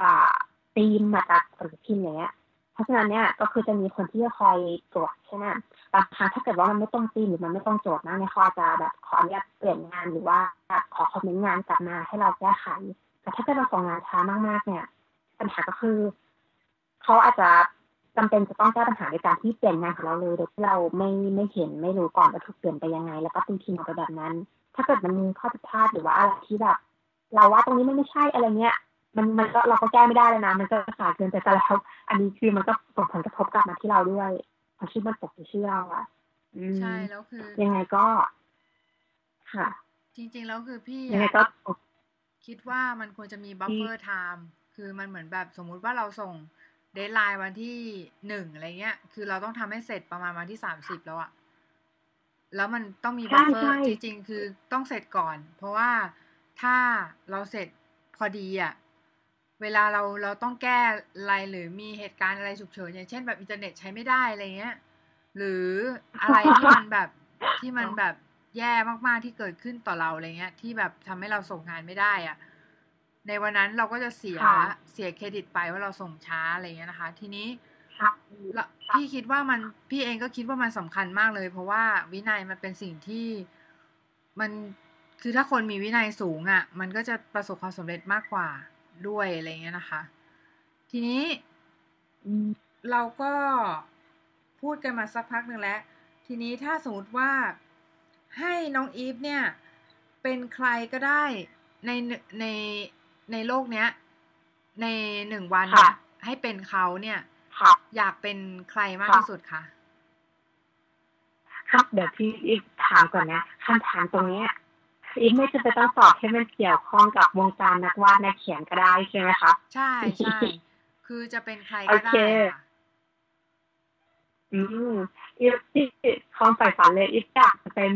อ่าธีมมาจากสำนักพิมพ์อย่างเงี้ยเพราะฉะนั้นเนี่ยก็คือจะมีคนที่จะคอยตรวจใช่ไหมบางครั้งถ้าเกิดว่ามันไม่ตรงตีมหรือมันไม่ตรงโจทย์นะเนี่ยเขาจะแบบขออนุญาตเปลี่ยนงานหรือว่าขอคอมเมนต์งานกลับมาให้เราแก้ไข แต่ถ้าเกิดเราส่งงานช้ามากๆ เนี่ย ปัญหาก็คือเขาอาจจะจำเป็นจะต้องแก้ปัญหาในการที่เปลี่ยนงานของเราเลยโดยที่เราไม่ไม่เห็นไม่รู้ก่อนว่าถูกเปลี่ยนไปยังไง แล้วก็ตีทีมออกไปแบบนั้น ถ้าเกิดมันมีข้อผิดพลาดหรือว่าอะไรที่แบบเราว่าตรงนี้ไม่ไม่ใช่อะไรเงี้ย มันมันก็เราก็แก้ไม่ได้เลยนะ มันก็สายเกินไปแต่แล้วอันนี้คือมันก็ส่งผลกระทบกลับมาที่เราด้วยเพราะชื่อมันตกในชื่อเราอะใช่แล้วคือ ยังไงก็ ค่ะ จริง ๆ แล้วคือพี่ยังไงก็คิดว่ามันควรจะมี buffer time คือมันเหมือนแบบสมมุติว่าเราส่ง deadline วันที่หนึ่งอะไรเงี้ย คือเราต้องทำให้เสร็จประมาณวันที่สามสิบแล้วอะ แล้วมันต้องมี buffer จริงๆ คือต้องเสร็จก่อน เพราะว่าถ้าเราเสร็จพอดีอะเวลาเราเราต้องแก้อะไรหรือมีเหตุการณ์อะไรฉุกเฉินอย่างเช่นแบบอินเทอร์เน็ตใช้ไม่ได้อะไรเงี้ย หรืออะไรที่มันแบบที่มันแบบแย่มากๆที่เกิดขึ้นต่อเราอะไรเงี้ย ที่แบบทำให้เราส่งงานไม่ได้อะในวันนั้นเราก็จะเสียเสียเครดิตไปว่าเราส่งช้าอะไรเงี้ยนะคะ ทีนี้ พี่คิดว่ามันพี่เองก็คิดว่ามันสำคัญมากเลย เพราะว่าวินัยมันเป็นสิ่งที่มันคือถ้าคนมีวินัยสูงอะ่ะ มันก็จะประสบความสำเร็จมากกว่าด้วยอะไรเงี้ยนะคะ ทีนี้เราก็พูดกันมาสักพักหนึ่งแล้ว ทีนี้ถ้าสมมติว่าให้น้องอีฟเนี่ย เป็นใครก็ได้ในในในโลกเนี้ย ในหนึ่งวันเนี่ยให้เป็นเขาเนี่ย อยากเป็นใครมากที่สุดคะครับเดี๋ยวพี่อีกถามก่อนนะคำถามตรงนี้อีกไม่จะไปต้องสอบให้มันเกี่ยวข้องกับวงการนักวาดนักเขียนก็ได้ใช่ไหมครับใช่ใช่คือจะเป็นใครก็ได้อืมอีฟที่ความใฝ่ฝันเลยอีฟอยากจะเป็น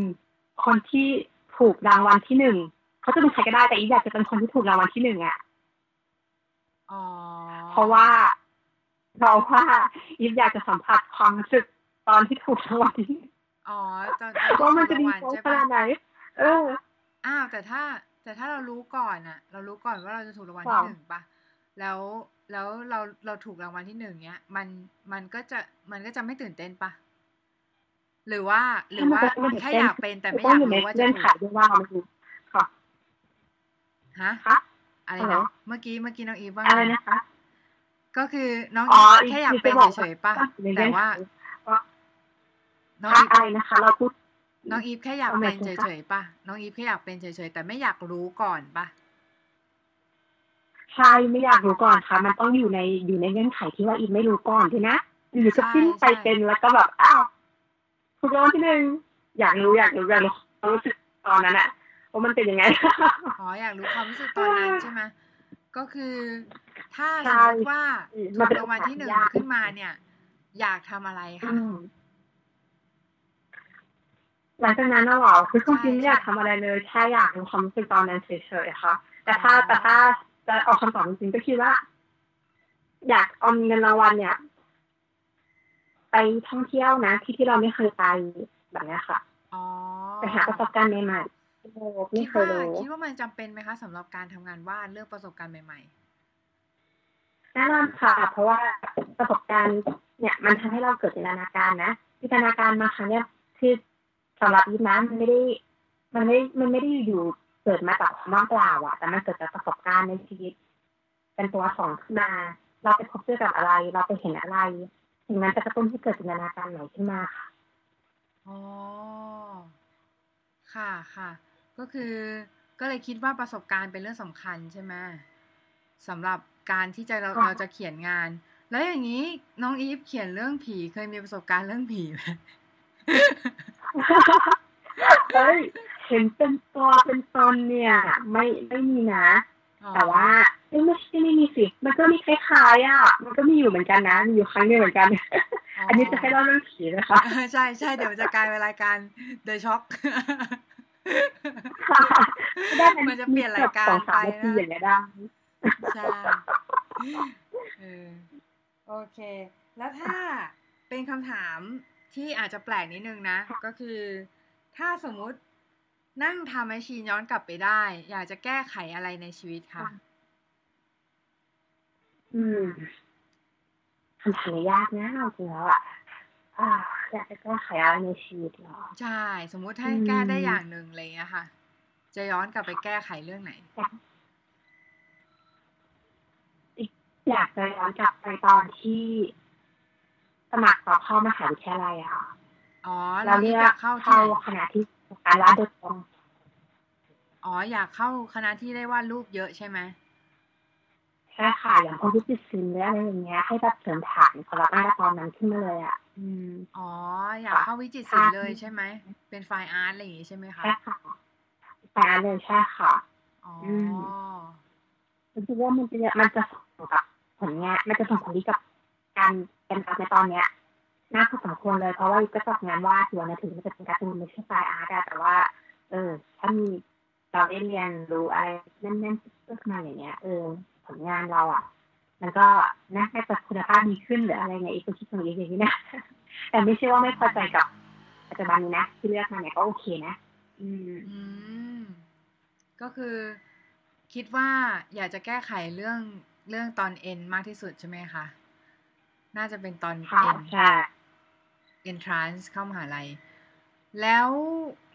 คนที่ถูกรางวัลที่หนึ่งเขาจะเป็นใครก็ได้แต่อีฟอยากจะเป็นคนที่ถูกรางวัลที่หนึ่งอะอ๋อเพราะว่า เราว่าอีฟอยากจะสัมผัสความรู้สึกตอนที่ถูกรางวัลที่หนึ่งอ๋อตอนว่ามันจะดีรางวัลใจใช่ขปะนาดไหน เออ อ้าวแต่ถ้า แต่ถ้าเรารู้ก่อนอะเรารู้ก่อนว่าเราจะถูกรางวัลค่ะที่หนึ่งปะแล้วแล้วเราเราถูกรางวัลที่หนึ่งเนี้ย มันมันก็จะมันก็จะไม่ตื่นเต้นปะหรือว่าหรือว่าแค่อยากเป็นแต่ไม่อต้ยากอยู่ในรู้ว่าจะเงื่อนถูไขกด้วยว่าเราไม่รู้ค่ะฮะคะอะไรฮัลโหลนะเมื่อกี้เมื่อกี้น้องอีฟว่าอะไรไงนะคะ ก็คือน้องอ๋อีอฟแค่อยากเป็นอีฟจะบอกเฉยๆปะว่าอยู่ในแต่เงื่อนไขว่าว่าน้องคะอีฟอะไรนะคะเราพูดน้องอีฟแค่อยากเอาหเป็มายนถึงเฉยๆปะน้องอีฟแค่อยากเป็นเฉยๆแต่ไม่อยากรู้ก่อนปะใช่ไม่อยากรู้ก่อนค่ะ มันต้องอยู่ในอยู่ในเงื่อนไขที่ว่าอีกไม่รู้ก่อนด้วยนะอยู่ๆก็ปิ้งไปเป็นแล้วก็แบบอ้าวถูกรางวัลที่หนึ่งอยากรู้อยากรู้อยากรู้ความรู้สึกตอนนั้นอะว่ามันเป็นยังไงอ๋ออยากรู้ความรู้สึกตอนนั้นใช่ไหมก็คือ ถ้าสใช่มมติว่าอืมถูมันกเป็นรางวัลที่หนึ่งโอกาสยากขึ้นมาเนี่ย อยากทำอะไรอืคะมหลังจากนั้นน่ะเหรอคือความจริงใช่ไม่อยากใช่ทำอะไรเลยแค่อยากรู้ความรู้สึกตอนนั้นเฉยๆค่ะ แต่ถ้าอ๋อแต่ถ้าจะเอาคำตอบจริงๆก็คิดว่า อยากเอาเงินรางวัลเนี่ย ไปท่องเที่ยวนะที่ที่เราไม่เคยไปแบบเนี้ยค่ะอ๋อไปหาประสบการณ์ใหม่ๆโลกไม่คิดเคว่ายรู้คิดว่ามันจำเป็นไหมคะสำหรับการทำงานวาดเรื่องประสบการณ์ใหม่ แน่นอนค่ะ เพราะว่าประสบการณ์เนี่ยมันทำให้เราเกิดจินตนาการนะจินตนาการมาครั้งเนี้ยคือสำหรับยิปนะมันไม่ได้ มันไม่มันไม่ได้อยู่เกิดมาจากความว่างเปล่าอะแต่มันเกิดจากประสบการณ์ในชีวิต เป็นตัวสองขึ้นมา เราไปพบเจอกับอะไร เราไปเห็นอะไรสิ่งนั้นจะกระตุ้นให้เกิดจินตนาการใหม่ขึ้นมาค่ะอ๋อค่ะค่ะ ก็คือก็เลยคิดว่าประสบการณ์เป็นเรื่องสำคัญใช่ไหมสำหรับ การที่จะเราค่ะเราจะเขียนงาน แล้วอย่างนี้น้องอีฟเขียนเรื่องผีเคยมีประสบการณ์เรื่องผีไหมเฮ้ยเห็นเป็นตัวเป็นตนเนี่ยไม่ไม่มีนะอ๋อแต่ว่าเอ้ยไม่ใช่ไม่มีสิมันก็มีคล้ายๆอะมันก็มีอยู่เหมือนกันนะมีอยู่ครั้งหนึงเหมือนกัน อันนี้จะให้เล่าเรื่องผีนะคะใช่ใช่เดี๋ยวมันจะกลายเป็นรายการ The Shock ได้มันจะเปลี่ยนรายการสองสามไปนาทีนะ อย่างเงี้ยได้ใช่เออโอเค แล้วถ้าเป็นคำถามที่อาจจะแปลกนิดนึงนะ ก็คือถ้าสมมุตินั่งทำแมชชีนย้อนกลับไปได้ อยากจะแก้ไขอะไรในชีวิตคะอืมคำถามนี้ยากนะเอาจริงแล้วอะอ่าอยากจะแก้ไขอะไรในชีวิตเหรอ ใช่ สมมุติถ้าอืมแก้ได้อย่างหนึ่งอะไรอย่างเงี้ยค่ะ จะย้อนกลับไปแก้ไขเรื่องไหน อยากจะย้อนกลับไปตอนที่สมัครสอบเข้ามหาวิทยาลัยอะค่ะอ๋อเราเราเลืออกยากเข้าที่เข้าไหนคณะที่การวาดโดยตรงอ๋ออยากเข้าคณะที่ได้วาดรูปเยอะใช่ไหมใช่ค่ะอย่างพวกวิจิตรศิลป์หรืออะไรอย่างเงี้ย ให้แบบเสริมฐานสำหรับหน้าตอนนั้นขึ้นมาเลยอะอืมอ๋อ อยากเข้าวิจิตรศิลป์เลยใช่ไหม เป็นไฟน์อาร์ตอะไรอย่างงี้ใช่ไหมคะใช่ค่ะแปลเลยใช่ค่ะ อ๋ออืมรู้สึกว่ามันจะมันจะส่งกับผ ลงานมันจะส่งผลดีกับการเป็นอาร์ตในตอนเนี้ยน่าพอสมควรเลยเพราะว่าก็จับงานวาดอยู่นะถึงมันจะเป็นการ์ตูนไม่ใช่ไฟล์อาร์ตแต่ว่า เออ ถ้ามีเราได้เรียนรู้อะไรแน่นๆขึ้นมาอย่างเงี้ยเออผลงานเราอะมันก็น่าจะคุณภาพดีขึ้นหรืออะไรเงี้ยอีกก็คิดตรงนี้อย่างนี้นะแต่ไม่ใช่ว่าไม่พอใจกับปัจจุบันนี้นะที่เลือกมาเนี่ยก็โอเคนะ อือืมก็คือ คิดว่าอยากจะแก้ไขเรื่อง เรื่องตอนเอ็นมากที่สุดใช่ไหมคะ น่าจะเป็นตอนค่ะเอ็นใช่ entrance เข้ามหาลัย แล้ว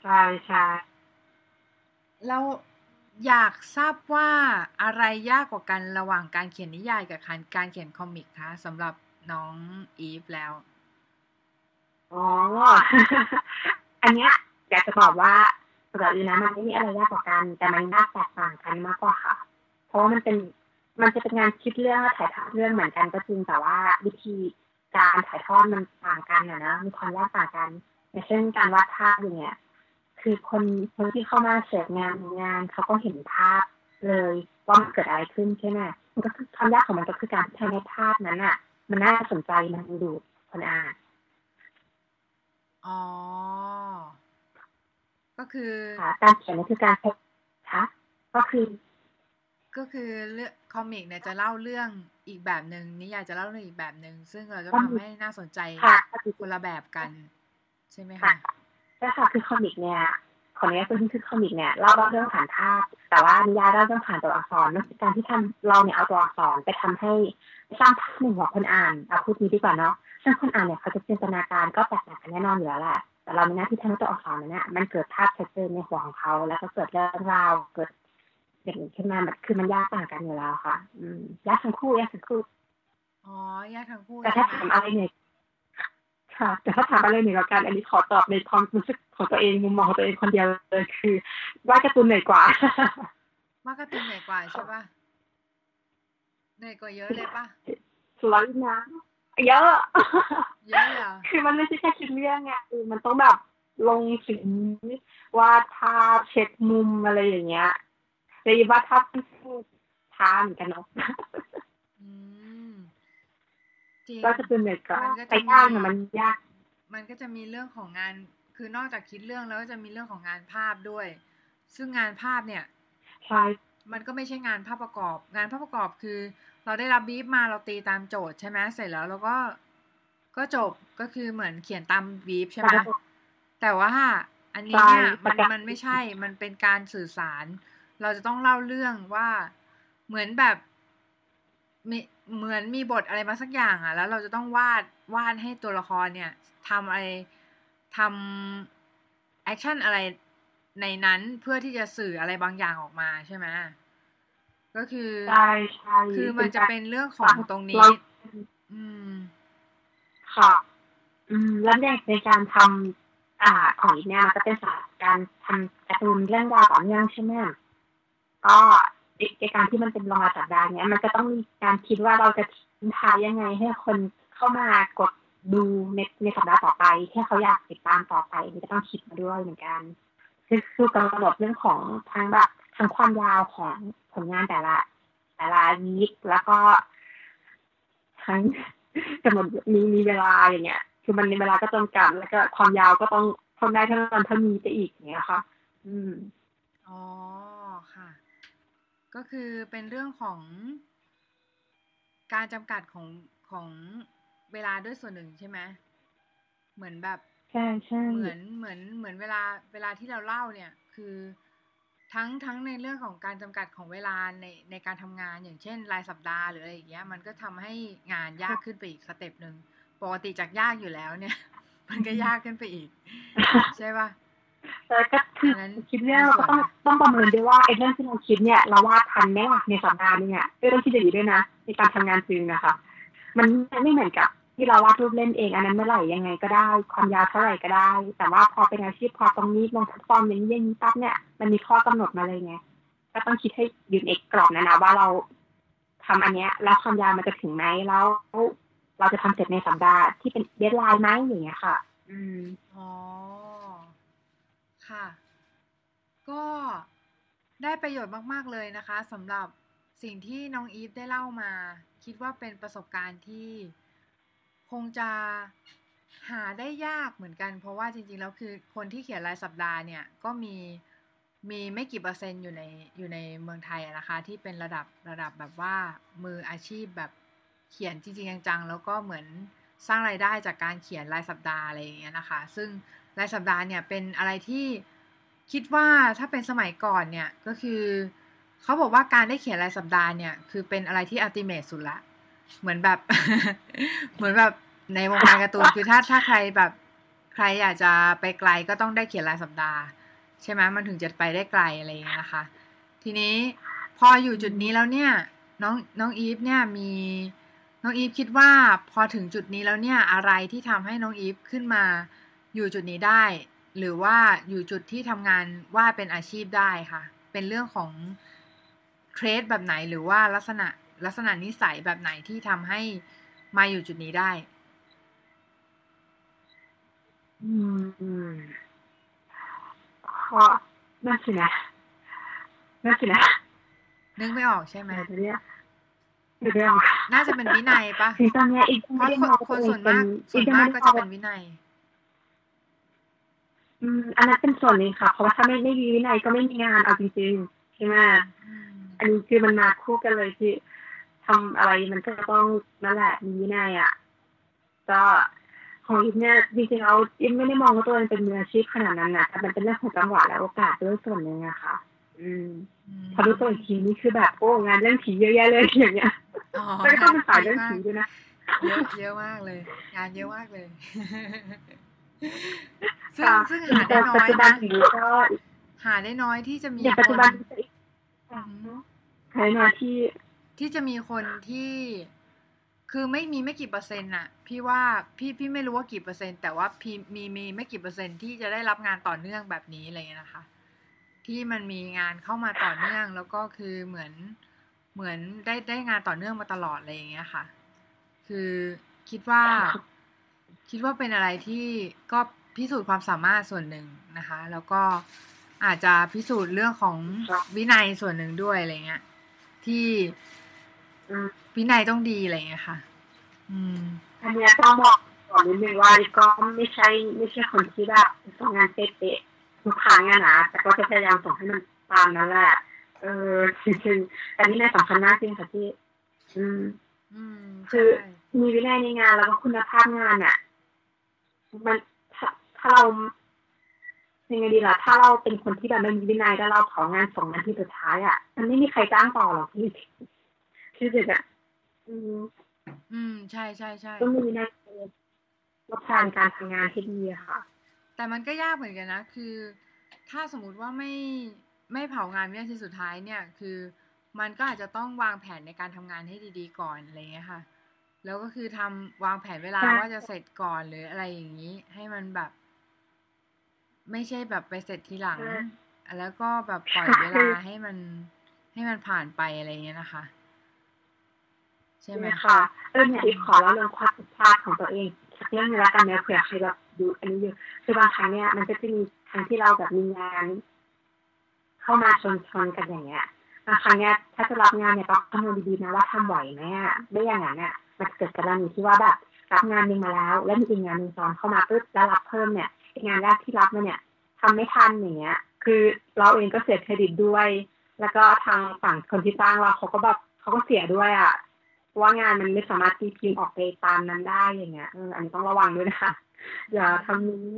ใช่ใช่เราอยากทราบว่าอะไรยากกว่ากันระหว่างการเขียนนิยายกับการการเขียนคอมิกคะสำหรับน้องอีฟแล้ว อ๋อ อันเนี้ยอยากจะบอกว่าสำหรับอีนะมันไม่มีอะไรยากกว่ากัน แต่มันยากแตกต่างกันมากกว่าค่ะ เพราะว่ามันเป็น มันจะเป็นงานคิดเรื่องและถ่ายทอดเรื่องเหมือนกันก็จริงแต่ว่าวิธีการถ่ายทอดมันต่างกันอะนะมีความยากต่างกันอย่างเช่นการวาดภาพอย่างเงี้ยคือคนคนที่เข้ามาเสพงานงานเขาก็เห็นภาพเลยว่ามันเกิดอะไรขึ้นใช่ไหมมันก็คือความยากของมันก็คือการที่ทำให้ภาพนั้นอะ มันน่าสนใจมันดึงดูดคนอ่านอ๋อ ก็คือค่ะการเขียนนี่คือการใช้คะก็คือ ก็คือเรื่อง comic เนี่ยจะเล่าเรื่องอีกแบบหนึ่งนิยายจะเล่าเรื่องอีกแบบหนึ่งซึ่งเราจะทำให้น่าสนใจค่ะคนละแบบกัน ใช่ไหมค่ะคะใช่ค่ะคือ comic เนี่ยขออนุญาตพูดที่คือ comic เนี่ยเล่าเรื่องผ่านภาพ แต่ว่านิยายเล่าเรื่องผ่านตัวอักษรนั่นคือการที่ทำเราเนี่ยเอาตัวอักษรไปทำให้สร้างภาพในหัวคนอ่านเอาพูดนี้ดีกว่าเนาะซึ่งคนอ่านเนี่ยเขาจะจินตนาการก็แตกต่างกันแน่นอนอยู่แล้วแหละแต่เรามีหน้าที่ทำให้ตัวอักษรนั้นเนี่ยมันเกิดภาพชัดเจนในหัวของเขา แล้วก็เกิดเรื่องราวเกิด อย่างนี้ขึ้นมาแบบคือมันยากต่างกันอยู่แล้วค่ะ อืมยากทั้งคู่ยากทั้งคู่อ๋อแยกทั้งคู่แต่ถ้าใช่ถามไหมอะไรเนี่ยค่ะ แต่ถ้าถามอะไรเหนือกว่ากันอันนี้ขอตอบในความรู้สึกของตัวเองมุมมองของตัวเองคนเดียวเลยคือวาดการ์ตูนเหนื่อยกว่ามากการ์ตูนเหนื่อยกว่าใช่ปะเหนื่อยกว่าเยอะเลยปะสไลด์นะเยอะเยอะเหรอคือมันไม่ใช่แค่คิดเรื่องไงคือมันต้องแบบลงสีวาดภาพเช็ดมุมอะไรอย่างเงี้ย เลยวาดภาพที่ช้าเหมือนกันเนาะอืมจริงก็จะเป็นเหนื่อยกว่ามันก็จะแต่มียากเนี่ยมันยาก มันก็จะมีเรื่องของงาน คือนอกจากคิดเรื่องแล้วก็จะมีเรื่องของงานภาพด้วย ซึ่งงานภาพเนี่ยใช่มันก็ไม่ใช่งานภาพประกอบ งานภาพประกอบคือ เราได้รับบีฟมาเราตีตามโจทย์ใช่ไหมเสร็จแล้วเราก็ก็จบก็คือเหมือนเขียนตามบีฟใช่ไหมแต่ว่าอันนี้เนี่ยมันมันไม่ใช่มันเป็นการสื่อสาร เราจะต้องเล่าเรื่องว่าเหมือนแบบมีเหมือนมีบทอะไรมาสักอย่างอะ แล้วเราจะต้องวาดวาดให้ตัวละครเนี่ยทำอะไรทำ action อะไรในนั้นเพื่อที่จะสื่ออะไรบางอย่างออกมาใช่ไหมก็คือใช่ใช่คือมันจะเป็นเรื่องของตรงนี้เราอืม ค่ะ อืม แล้วในในการทำอ่า ของอีฟเนี่ยมันก็เป็นศาสตร์การทำการ์ตูนเรื่องราวต่อเนื่องใช่ไหม ก็ในการที่มันเป็นรายสัปดาห์เนี้ยมันก็ต้องมีการคิดว่าเราจะทิ้งท้ายยังไงให้คนเข้ามากดดูในในสัปดาห์ต่อไปให้เขาอยากติดตามต่อไปมันก็ต้องคิดมาด้วยเหมือนกันคือคือกำหนดเรื่องของทางแบบทางความยาวของผลงานแต่ละ แต่ละวีคแล้วก็ ทั้งกำหนดมีมีเวลาอย่างเงี้ย คือมันมีเวลาก็จำกัดแล้วก็ความยาวก็ต้องทนได้เท่านั้นเท่านี้ไปอีกอย่างเงี้ยค่ะ อืมอ๋อค่ะ ก็คือเป็นเรื่องของการจำกัดของของเวลาด้วยส่วนหนึ่งใช่ไหมเหมือนแบบใช่ใช่เหมือนเหมือนเหมือนเวลาเวลาที่เราเล่าเนี่ย คือทั้งทั้งในเรื่องของการจำกัดของเวลาในในการทำงานอย่างเช่น รายสัปดาห์หรืออะไรอย่างเงี้ยมันก็ทำให้งานยากขึ้นไปอีก step หนึ่งปกติจากยากอยู่แล้วเนี่ย มันก็ยากขึ้นไปอีก ใช่ปะ แล้วก็คืออันนั้นคิดเนี่ยเราก็ต้องต้องประเมินด้วยว่าไอ้เรื่องที่เราคิดเนี่ยเราวาดทันไหมล่ะในสัปดาห์นึงอะเรื่องที่จะอยู่ด้วยนะในการทำงานจริงนะคะ มันไม่เหมือนกับที่เราวาดรูปเล่นเองอันนั้นเมื่อไหร่ยังไงก็ได้ ความยาวเท่าไหร่ก็ได้ แต่ว่าพอเป็นอาชีพพอตรงนี้ลงแพลตฟอร์มอย่างนี้อย่างนี้ปั๊บเนี่ยมันมีข้อกำหนดมาเลยไงก็ต้องคิดให้อยู่ในกรอบนะนะว่าเราทำอันเนี้ย แล้วความยาวมันจะถึงไหมแล้วเราจะทำเสร็จในสัปดาห์ที่เป็น deadline ไหมอย่างเงี้ยค่ะ อืมอ๋อ ค่ะ ก็ได้ประโยชน์มาก ๆ เลยนะคะสำหรับสิ่งที่น้องอีฟได้เล่ามา คิดว่าเป็นประสบการณ์ที่คงจะหาได้ยากเหมือนกัน เพราะว่าจริง ๆ แล้วคือคนที่เขียนรายสัปดาห์เนี่ย ก็มีมีไม่กี่เปอร์เซ็นต์อยู่ในอยู่ในเมืองไทยนะคะ ที่เป็นระดับระดับแบบว่ามืออาชีพแบบเขียนจริง ๆ จังๆ แล้วก็เหมือนสร้างรายได้จากการเขียนรายสัปดาห์อะไรอย่างเงี้ยนะคะ ซึ่ง รายสัปดาห์เนี่ยเป็นอะไรที่คิดว่าถ้าเป็นสมัยก่อนเนี่ยก็คือเขาบอกว่าการได้เขียนรายสัปดาห์เนี่ยคือเป็นอะไรที่ ultimate สุดละ เหมือนแบบ เหมือนแบบในวงการการ์ตูนคือถ้าถ้าใครแบบใครอยากจะไปไกลก็ต้องได้เขียนรายสัปดาห์ ใช่ไหมมันถึงจะไปได้ไกลอะไรอย่างเงี้ยนะคะ ทีนี้พออยู่จุดนี้แล้วเนี่ยน้องน้องอีฟเนี่ยมีน้องอีฟคิดว่าพอถึงจุดนี้แล้วเนี่ยอะไรที่ทำให้น้องอีฟขึ้นมา อยู่จุดนี้ได้ หรือว่าอยู่จุดที่ทำงานว่าดเป็นอาชีพได้ค่ะ เป็นเรื่องของเทรดแบบไหนหรือว่าลักษณะลักษณะนิสัยแบบไหนที่ทำให้มาอยู่จุดนี้ได้ อืมก็น่าสินะน่าสินะนึกไม่ออกใช่ไหมเดี๋ยวเรียกเดี๋ยวเรียกน่าจะเป็นวินัยปะถึงตอนเนี้ยอีกเพราะคนคนส่วนมากส่วนมากก็จะเป็นวินัย อืมอันนั้นเป็นส่วนหนึ่งค่ะ เพราะว่าถ้าไม่ไม่มีวินัยก็ไม่มีงานเอาจริงๆใช่ไหมอืมอันนี้คือมันมาคู่กันเลยที่ทำอะไรมันก็ต้องนั่นแหละมีวินัยอะก็ของอิฟเนี่ยจริงๆเอาอิฟไม่ได้มองว่าตัวเองเป็นมืออาชีพขนาดนั้นนะแต่มันเป็นเรื่องของจังหวะและโอกาสด้วยส่วนหนึ่งอะค่ะ อืมอืมพอรู้ตัวอีกทีนี่คือแบบโอ้งานเรื่องผีเยอะแยะเลยอย่างเงี้ยอ๋อแล้วก็ต้องเป็นสายเรื่องผีด้วยนะเยอะเยอะมากเลย งานเยอะมากเลย ซึ่งค่ะซึ่งหาได้แต่น้ปัอจยจุบันนะอย่างนี้ก็หาได้น้อยที่จะมีอย่างปัจคจุนบันอืมใช้หน้าที่ ที่จะมีคนที่คือไม่มีไม่กี่เปอร์เซ็นต์น่ะ พี่ว่าพี่พี่ไม่รู้ว่ากี่เปอร์เซ็นต์ แต่ว่าพี่มีมีไม่กี่เปอร์เซ็นต์ที่จะได้รับงานต่อเนื่องแบบนี้อะไรเงี้ยนะคะ ที่มันมีงานเข้ามาต่อเนื่องแล้วก็คือเหมือนเหมือนได้ได้งานต่อเนื่องมาตลอดอะไรอย่างเงี้ยค่ะ คือคิดว่า คิดว่าเป็นอะไรที่ก็พิสูจน์ความสามารถส่วนหนึ่งนะคะ แล้วก็อาจจะพิสูจน์เรื่องของครับวินัยส่วนหนึ่งด้วยอะไรเงี้ย ที่อืมวินัยต้องดีอะไรเงี้ยค่ะ อืมอันเนี้ยต้องบอกก่อนนิดนึงว่าก็ไม่ใช่ไม่ใช่คนที่แบบส่งงานเป๊ะๆทุกครั้งอะนะแต่ก็จะพยายามส่งให้มันตามนั้นแหละเออจริงๆแต่นี่ในสำคัญมากจริงค่ะที่ อืม อืม คือใช่มีวินัยในงานแล้วก็คุณภาพงานอะ มันถ้าถ้าเรายังไงดีล่ะ ถ้าเราเป็นคนที่แบบไม่มีวินัยแล้วเราเผางานสองนาทีสุดท้ายอะ มันไม่มีใครจ้างต่อหรอกพี่คือจุดอะอืมอืม ใช่ใช่ใช่ต้องมีวินัยรับทานการทำงานที่ดีอะค่ะ แต่มันก็ยากเหมือนกันนะ คือ ถ้าสมมติว่าไม่ไม่เผางานวินาทีสุดท้ายเนี่ย คือ มันก็อาจจะต้องวางแผนในการทำงานให้ดีๆก่อนอะไรเงี้ยค่ะ แล้วก็คือทำวางแผนเวลาใช่ว่าจะเสร็จก่อนหรืออะไรอย่างนี้ ให้มันแบบ ไม่ใช่แบบไปเสร็จทีหลัง แล้วก็แบบปล่อยเวลาให้มันให้มันผ่านไปอะไรเงี้ยนะคะ ใช่ไหมค่ะเออเนี่ยอีกขอเล่าเรื่องความผิดพลาดของตัวเองสักเรื่องหนึงแล้วกันเนี่ยเผื่อใครแบบดูอันนี้อยู่คือบางครั้งเนี่ยมันก็จะมีครั้งที่เราแบบมีงาน เข้ามาชนชนกันอย่างเงี้ยบางครั้งเนี่ยถ้าจะรับงานเนี่ยต้องคำนวณดีๆนะว่าทำไหวไหมอะไม่อย่างนั้นเนี่ย มันเกิดกรณีที่ว่าแบบรับงานหนึ่งมาแล้ว แล้วมีอีกงานหนึ่งซ้อนเข้ามาปุ๊บแล้วรับเพิ่มเนี่ยอีกงานแรกที่รับมาเนี่ยทำไม่ทันอย่างเงี้ย คือเราเองก็เสียเครดิตด้วย แล้วก็ทางฝั่งคนที่จ้างเราเขาก็แบบเขาก็เสียด้วยอะเพราะว่างานมันไม่สามารถตีพิมพ์ออกไปตามนั้นได้อย่างเงี้ยเอออันนี้ต้องระวังด้วยนะคะอย่าทำนี้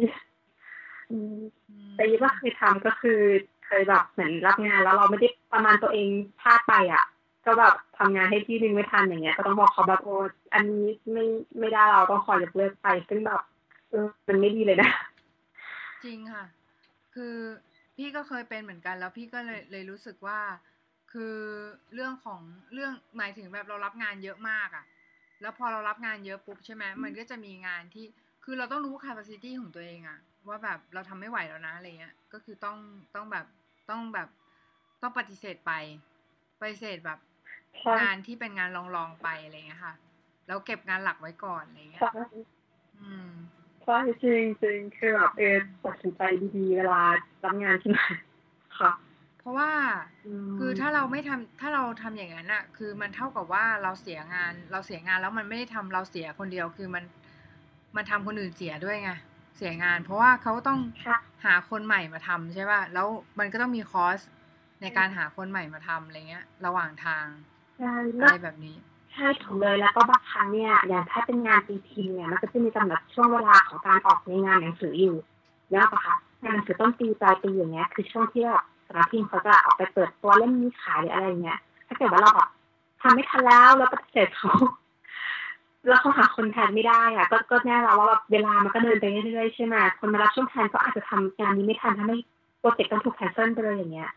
อืมอืมแต่ยี่ว่าเคยทำก็คือเคยแบบเหมือนรับงานแล้วเราไม่ได้ประมาณตัวเองพลาดไปอะ ก็แบบทำงานให้ที่หนึ่งไม่ทันอย่างเงี้ย ก็ต้องบอกเขาแบบโอ้อันนี้ไม่ไม่ได้เราต้องขอยกเลิกไป ซึ่งแบบเออมันไม่ดีเลยนะ จริงค่ะ คือพี่ก็เคยเป็นเหมือนกัน แล้วพี่ก็เลยเลยรู้สึกว่า คือเรื่องของเรื่องหมายถึงแบบเรารับงานเยอะมากอะ่ะ แล้วพอเรารับงานเยอะปุ๊บใช่ไหมมันก็จะมีงานที่คือเราต้องรู้ capacity ของตัวเองอะว่าแบบเราทำไม่ไหวแล้วนะอะไรเงี้ย ก็คือต้องต้องแบบต้องแบบต้องปฏิเสธไปปฏิเสธแบบใช่ งานที่เป็นงานลองๆไปอะไรเงี้ยค่ะ แล้วเก็บงานหลักไว้ก่อนอะไรเงี้ยใช่อืมใช่จริงจริงคือแบบเออตัดสินใจดีๆเวลารับงานที่ไหนค่ะ เพราะว่ามคือถ้าเราไม่ทำถ้าเราทำอย่างนั้นอะคือมันเท่ากับว่าเราเสียงาน เราเสียงานแล้วมันไม่ได้ทำเราเสียคนเดียวคือมัน มันทำคนอื่นเสียด้วยไงเสียงาน เพราะว่าเขาต้องค่ะหาคนใหม่มาทำใช่ป่ะแล้วมันก็ต้องมีคอสในการหาคนใหม่มาทำอะไรเงี้ย ระหว่างทาง ใช่อะแล้วไรแบบนี้ใช่ถูกเลยแล้วก็บางครั้งเนี่ยอย่างถ้าเป็นงานตีพิมพ์เนี่ยมันก็จะมีกำหนดช่วงเวลาของการออกในงานหนังสืออยู่แล้วปะคะงานหนังสือต้นปีปลายปีอย่างเงี้ย คือช่วงที่แบบสำนักพิมพ์เขาจะออกไปเปิดตัวเล่มนี้ขายหรืออะไรเงี้ยถ้าเกิดว่าเราแบบทำไม่ทันแล้วแล้วปฏิเสธเขาแล้วเขาหาคนแทนไม่ได้อะก็ก็แน่เราว่าแบบเวลามันก็เดินไปเรื่อยๆใช่ไหมคนมารับช่วงแทนก็อาจจะทำงานนี้ไม่ทันทำให้โปรเจกต์ต้องถูกแคนเซิลไปเลยอย่างเงี้ย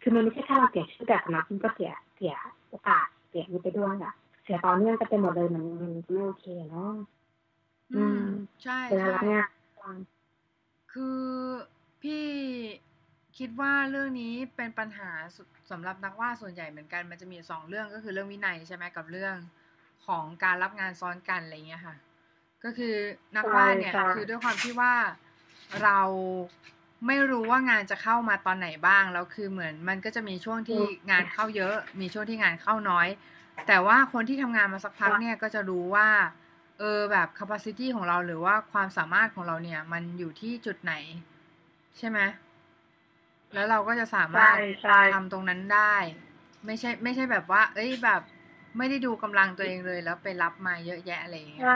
คือมันไม่ใช่แค่เราเสียชื่อแต่สำนักพิมพ์ก็เสียเสีย โอกาสเสียนี้ไปด้วยอะเสียต่อเนื่องกันไปหมดเลยมันมันไม่โอเคเนาะอืมอืมใช่เวลาใช่รับงานคือพี่คิดว่าเรื่องนี้เป็นปัญหาสสำหรับนักวาดส่วนใหญ่เหมือนกัน มันจะมีสองเรื่องก็คือเรื่องวินัยใช่ไหมกับเรื่องของการรับงานซ้อนกันอะไรเงี้ยค่ะ ก็คือนักวาดเนี่ยใช่ใช่คือด้วยความที่ว่าเรา ไม่รู้ว่างานจะเข้ามาตอนไหนบ้างแล้วคือเหมือนมันก็จะมีช่วงที่งานเข้าเยอะ มีช่วงที่งานเข้าน้อย แต่ว่าคนที่ทำงานมาสักพักเนี่ยก็จะรู้ว่า เออแบบ capacity ของเราหรือว่าความสามารถของเราเนี่ย มันอยู่ที่จุดไหน ใช่ไหมแล้วเราก็จะสามารถทำตรงนั้นได้ ไม่ใช่ ไม่ใช่แบบว่า เอ้ยแบบ ไม่ได้ดูกำลังตัวเองเลย แล้วไปรับมาเยอะแยะอะไรอย่างเงี้ย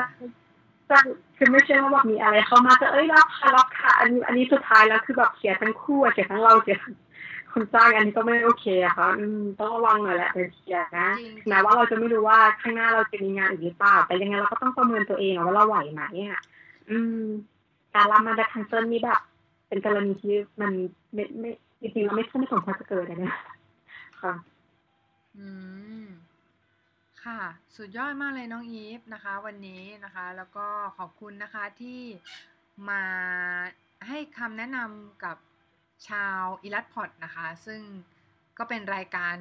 คือไม่ใช่ว่าแบบมีอะไรเข้ามาจะเอ้ยรับค่ะรับค่ะ อันนี้อันนี้สุดท้ายแล้วคือแบบเสียทั้งคู่เสียทั้งเราเสียคนจ้างอันนี้ก็ไม่โอเคอะค่ะต้องระวังหน่อยแหละเป็นเสียนะแม้ว่าเราจะไม่รู้ว่าข้างหน้าเราจะมีงานอีกหรือเปล่าแต่ยังไงเราก็ต้องประเมินตัวเองว่าเราไหวไหมอะอืม การรับมาได้คันเซิลนี่แบบเป็นกรณีที่มันไม่ไม่จริงๆเราไม่ใช่ไม่สมควรจะเกิดนะค่ะ อืม ค่ะ สุดยอดมากเลยน้องอีฟนะคะ วันนี้นะคะ แล้วก็ขอบคุณนะคะที่มาให้คำแนะนำกับชาวอิลัดพอดนะคะ ซึ่งก็เป็นรายการ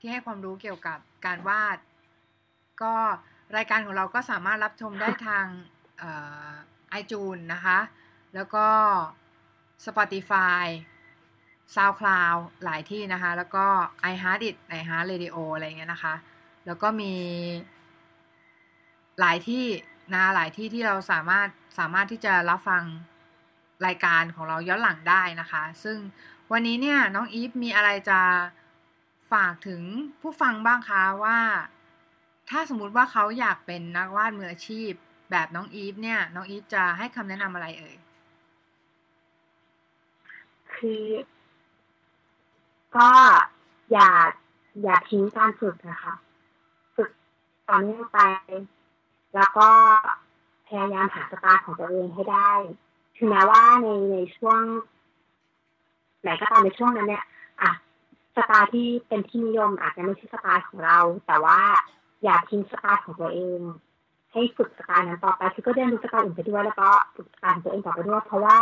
ที่ให้ความรู้เกี่ยวกับการวาด ก็รายการของเราก็สามารถรับชมได้ทางไอจูนนะคะ แล้วก็ Spotify SoundCloud หลายที่นะคะ แล้วก็ iHeartIt iHeart Radio อะไรเงี้ยนะคะ แล้วก็มีหลายที่นะหลายที่ที่เราสามารถสามารถที่จะรับฟังรายการของเราย้อนหลังได้นะคะ ซึ่งวันนี้เนี่ยน้องอีฟมีอะไรจะฝากถึงผู้ฟังบ้างคะว่า ถ้าสมมุติว่าเขาอยากเป็นนักวาดมืออาชีพ แบบน้องอีฟเนี่ย น้องอีฟจะให้คำแนะนำอะไรเอ่ยคือก็อย่าอย่าทิ้งการฝึกนะคะ ต่อเนื่องไป แล้วก็พยายามหาสไตล์ของตัวเองให้ได้ถึงแม้ว่าในในช่วงไหนก็ตามในช่วงนั้นเนี่ยอะสไตล์ที่เป็นที่นิยมอาจจะไม่ใช่สไตล์ของเรา แต่ว่าอย่าทิ้งสไตล์ของตัวเอง ให้ฝึกสไตล์นั้นต่อไปคือก็เรียนรู้สไตล์อื่นไปด้วยแล้วก็ฝึกสไตล์ตัวเองต่อไปด้วยเพราะว่า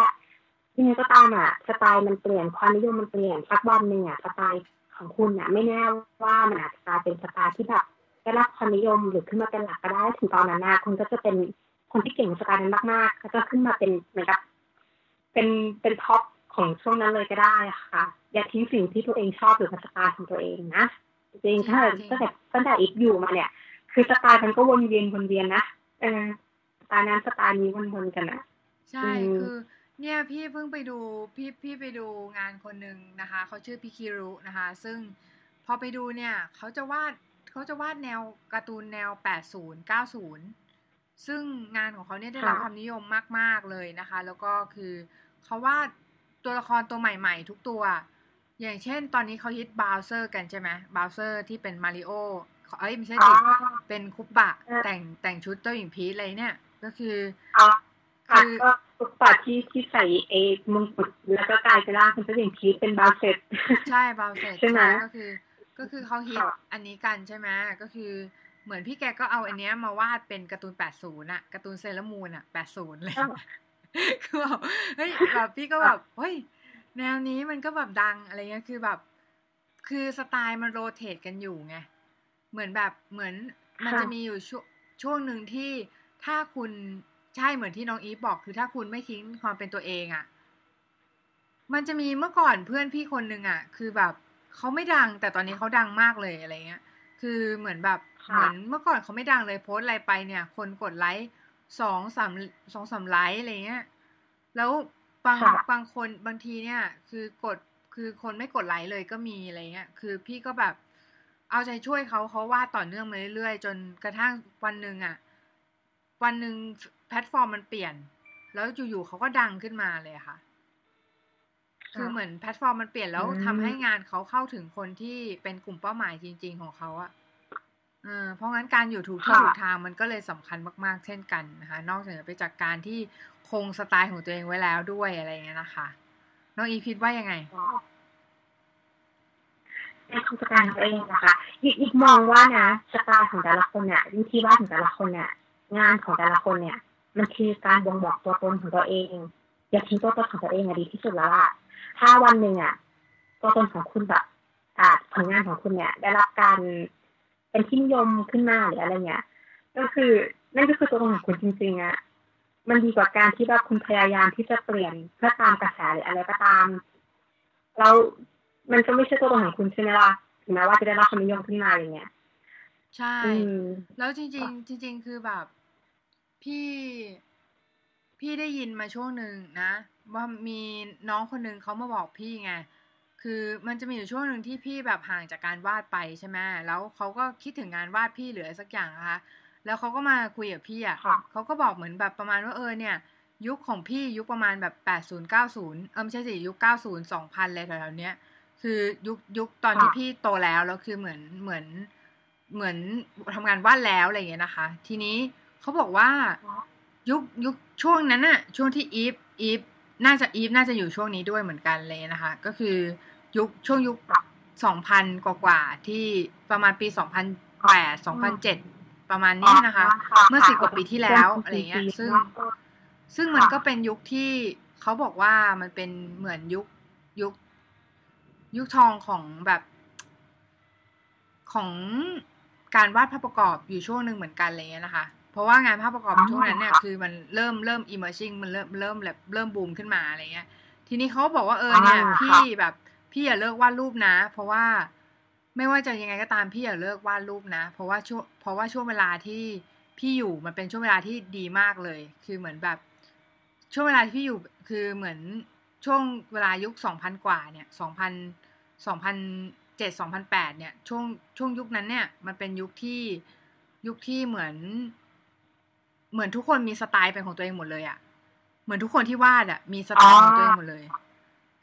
ที่นี้ก็ตามอะสไตล์มันเปลี่ยนความนิยมมันเปลี่ยนสักวันหนึ่งอะสไตล์ของคุณอะ ไม่แน่ว่ามันอาจจะกลายเป็นสไตล์ที่แบบ ได้รับความนิยมหรือขึ้นมาเป็นหลักก็ได้ถึงตอนนั้นนะคุณก็จะเป็นคนที่เก่งสไตล์นั้นมากๆก็จะขึ้นมาเป็นเหมือนกับเป็นเป็น top ของช่วงนั้นเลยก็ได้ค่ะ อย่าทิ้งสิ่งที่ตัวเองชอบหรือสไตล์ของตัวเองนะจริงถ้าตั้งแต่ตั้งแต่อีฟอยู่มาเนี่ย คือสไตล์มันก็วนเวียนวนเวียนนะเออสไตล์นั้นสไตล์นี้วนๆกันนะใช่คือเนี่ยพี่เพิ่งไปดูพี่พี่ไปดูงานคนหนึ่งนะคะ เขาชื่อพิคิรุนะคะ ซึ่งพอไปดูเนี่ย เขาจะวาด เขาจะวาดแนวการ์ตูนแนว 80 90 ซึ่งงานของเขาเนี่ยได้รับความนิยมมาก ๆ เลยนะคะ แล้วก็คือเขาวาดตัวละครตัวใหม่ ๆ ทุกตัว อย่างเช่น ตอนนี้เขาฮิตบาวเซอร์กันใช่ไหมบาวเซอร์ที่เป็นมาริโอเอ้ยไม่ใช่สิเป็นคุปปะแต่งแต่งชุดเจ้าหญิงพีชอะไรเนี่ย ก็คือคือคุปปะที่ที่ใส่เอมงกุฎแล้วก็กลายเป็นร่างเป็นเจ้าหญิงพีชเป็นบาวเซตใช่บาวเซตใช่ไหมก็คือ ก็คือเขาฮิตอันนี้กันใช่ไหมก็คือเหมือนพี่แกก็เอาอันเนี้ยมาวาดเป็นการ์ตูนแปดศูนย์อะการ์ตูนเซเลอร์มูนอะแปดศูนย์เลยคือแบบเฮ้ยแบบพี่ก็แบบเฮ้ยแนวนี้มันก็แบบดังอะไรเงี้ยคือแบบ คือสไตล์มัน rotate กันอยู่ไงเหมือนแบบเหมือนมันจะมีอยู่ช่วงช่วงหนึ่งที่ถ้าคุณใช่เหมือนที่น้องอีฟบอก คือถ้าคุณไม่ทิ้งความเป็นตัวเองอะ่ะ มันจะมีเมื่อก่อนเพื่อนพี่คนหนึ่งอะ่ะ คือแบบ เขาไม่ดังแต่ตอนนี้เขาดังมากเลยอะไรเงี้ย คือเหมือนแบบเหมือนเมื่อก่อนเขาไม่ดังเลยโพสอะไรไปเนี่ย คนกดไลค์สองสามสองสามไลค์อะไรเงี้ย แล้วบางบางคนบางทีเนี่ย คือกดคือคนไม่กดไลค์เลยก็มีอะไรเงี้ย คือพี่ก็แบบ เอาใจช่วยเขาเขาวาดต่อเนื่องมาเรื่อยๆ จนกระทั่งวันหนึ่งอะ่ะวันหนึ่งแพลตฟอร์มมันเปลี่ยน แล้วอยู่ๆเขาก็ดังขึ้นมาเลยค่ะ คือเหมือนแพลตฟอร์มมันเปลี่ยนแล้วทำให้งานเขาเข้าถึงคนที่เป็นกลุ่มเป้าหมายจริง ๆ ของเขาอะเออเพราะงั้นการอยู่ถูกที่ถูกทางมันก็เลยสำคัญมาก ๆ เช่นกันนะคะนอกจากไปจากการที่คงสไตล์ของตัวเองไว้แล้วด้วยอะไรเงี้ยนะคะน้องอีพิดว่ายังไงในคงสไตล์ของตัวเองนะคะอีกอีกมองว่านะสไตล์ของแต่ละคนเนี่ยวิธีวาดของแต่ละคนเนี่ย งานของแต่ละคนเนี่ย มันคือการบ่งบอกตัวตนของตัวเอง อย่าทิ้งตัวตนของตัวเองอะดีที่สุดแล้วล่ะ ถ้าวันหนึ่งอะตัวตนของคุณแบบอ่าผลงานของคุณเนี่ย ได้รับการเป็นที่นิยมขึ้นมาหรืออะไรเงี้ย ก็คือนั่นก็คือตัวตนของคุณจริงๆอะมันดีกว่าการที่แบบคุณพยายามที่จะเปลี่ยนเพื่อตามกระแสหรืออะไรก็ตาม แล้วมันก็ไม่ใช่ตัวตนของคุณใช่ไหมล่ะถึงแม้ว่าจะได้รับความนิยมขึ้นมาอย่างเงี้ยใช่ แล้วจริง ๆ จริง ๆ คือแบบ พี่ พี่ได้ยินมาช่วงหนึ่งนะ ว่ามีน้องคนหนึ่งเขามาบอกพี่ไงคือมันจะมีอยู่ช่วงหนึ่งที่พี่แบบห่างจากการวาดไปใช่ไหมแล้วเขาก็คิดถึงงานวาดพี่หรืออะไรสักอย่างนะคะแล้วเขาก็มาคุยกับพี่อะค่ะเขาก็บอกเหมือนแบบประมาณว่าเออเนี่ย ยุคของพี่ยุคประมาณแบบแปดศูนย์เก้าศูนย์เออไม่ใช่สิยุคเก้าศูนย์สองพันเลยแถวๆเนี้ยคือยุคยุคตอนที่ค่ะพี่โตแล้วแล้วคือเหมือนเหมือนเหมือนทำงานวาดแล้วอะไรอย่างเงี้ยนะคะ ทีนี้เขาบอกว่า ยุคยุคช่วงนั้นอะช่วงที่อีฟอีฟน่าจะอีฟน่าจะอยู่ช่วงนี้ด้วยเหมือนกันเลยนะคะ ก็คือยุคช่วงยุคสองพันกว่าๆที่ประมาณปีสองพันแปดสองพันเจ็ดประมาณนี้นะคะ เมื่อสิบกว่าปีที่แล้วอะไรเงี้ย ซึ่งซึ่งมันก็เป็นยุคที่เขาบอกว่ามันเป็นเหมือนยุคยุค ยุคทองของแบบของการวาดภาพประกอบอยู่ช่วงหนึ่งเหมือนกันอะไรเลยนะคะเพ ราะว่างานภาพประกอบอ๋อช่วงนั้นเนี่ยคือมันเริ่มเริ่ม emerging มันเริ่มเริ่มแบบเริ่มบูมขึ้นมาอะไรเงี้ย ทีนี้เขาก็บอกว่าเออเนี่ยอ่าพี่แบบพี่อย่าเลิกวาดรูปนะ เพราะว่าไม่ว่าจะยังไงก็ตามพี่อย่าเลิกวาดรูปนะ เพราะว่าช่วงเพราะว่าช่วงเวลาที่พี่อยู่มันเป็นช่วงเวลาที่ดีมากเลย คือเหมือนแบบ ช่วงเวลาที่พี่อยู่คือเหมือนช่วงเวลายุคสองพันกว่าเนี่ยสองพันสองพันเจ็ดสองพันแปดเนี่ยช่วงช่วงยุคนั้นเนี่ยมันเป็นยุคที่ยุคที่เหมือน เหมือนทุกคนมีสไตล์เป็นของตัวเองหมดเลยอะเหมือนทุกคนที่วาดอะมีสไตล์ของตัวเองหมดเลย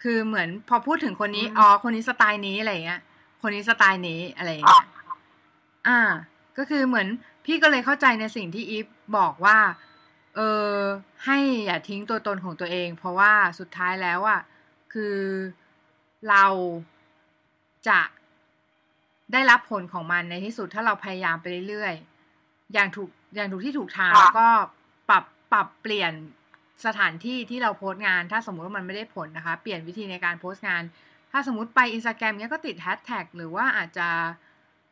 คือเหมือนพอพูดถึงคนนี้อืมอ๋อคนนี้สไตล์นี้อะไรอย่างเงี้ย คนนี้สไตล์นี้อะไรอย่างเงี้ยอ่า ก็คือเหมือนพี่ก็เลยเข้าใจในสิ่งที่อีฟบอกว่า เออให้อย่าทิ้งตัวตนของตัวเอง เพราะว่าสุดท้ายแล้วอะคือเราจะได้รับผลของมันในที่สุดถ้าเราพยายามไปเรื่อยๆ อย่างถูก อย่างถูกที่ถูกทางค่ะแล้วก็ปรับปรับเปลี่ยนสถานที่ที่เราโพสต์งาน ถ้าสมมุติว่ามันไม่ได้ผลนะคะ เปลี่ยนวิธีในการโพสต์งาน ถ้าสมมุติไปอินสตาแกรมเนี้ยก็ติดแฮชแท็กหรือว่าอาจจะ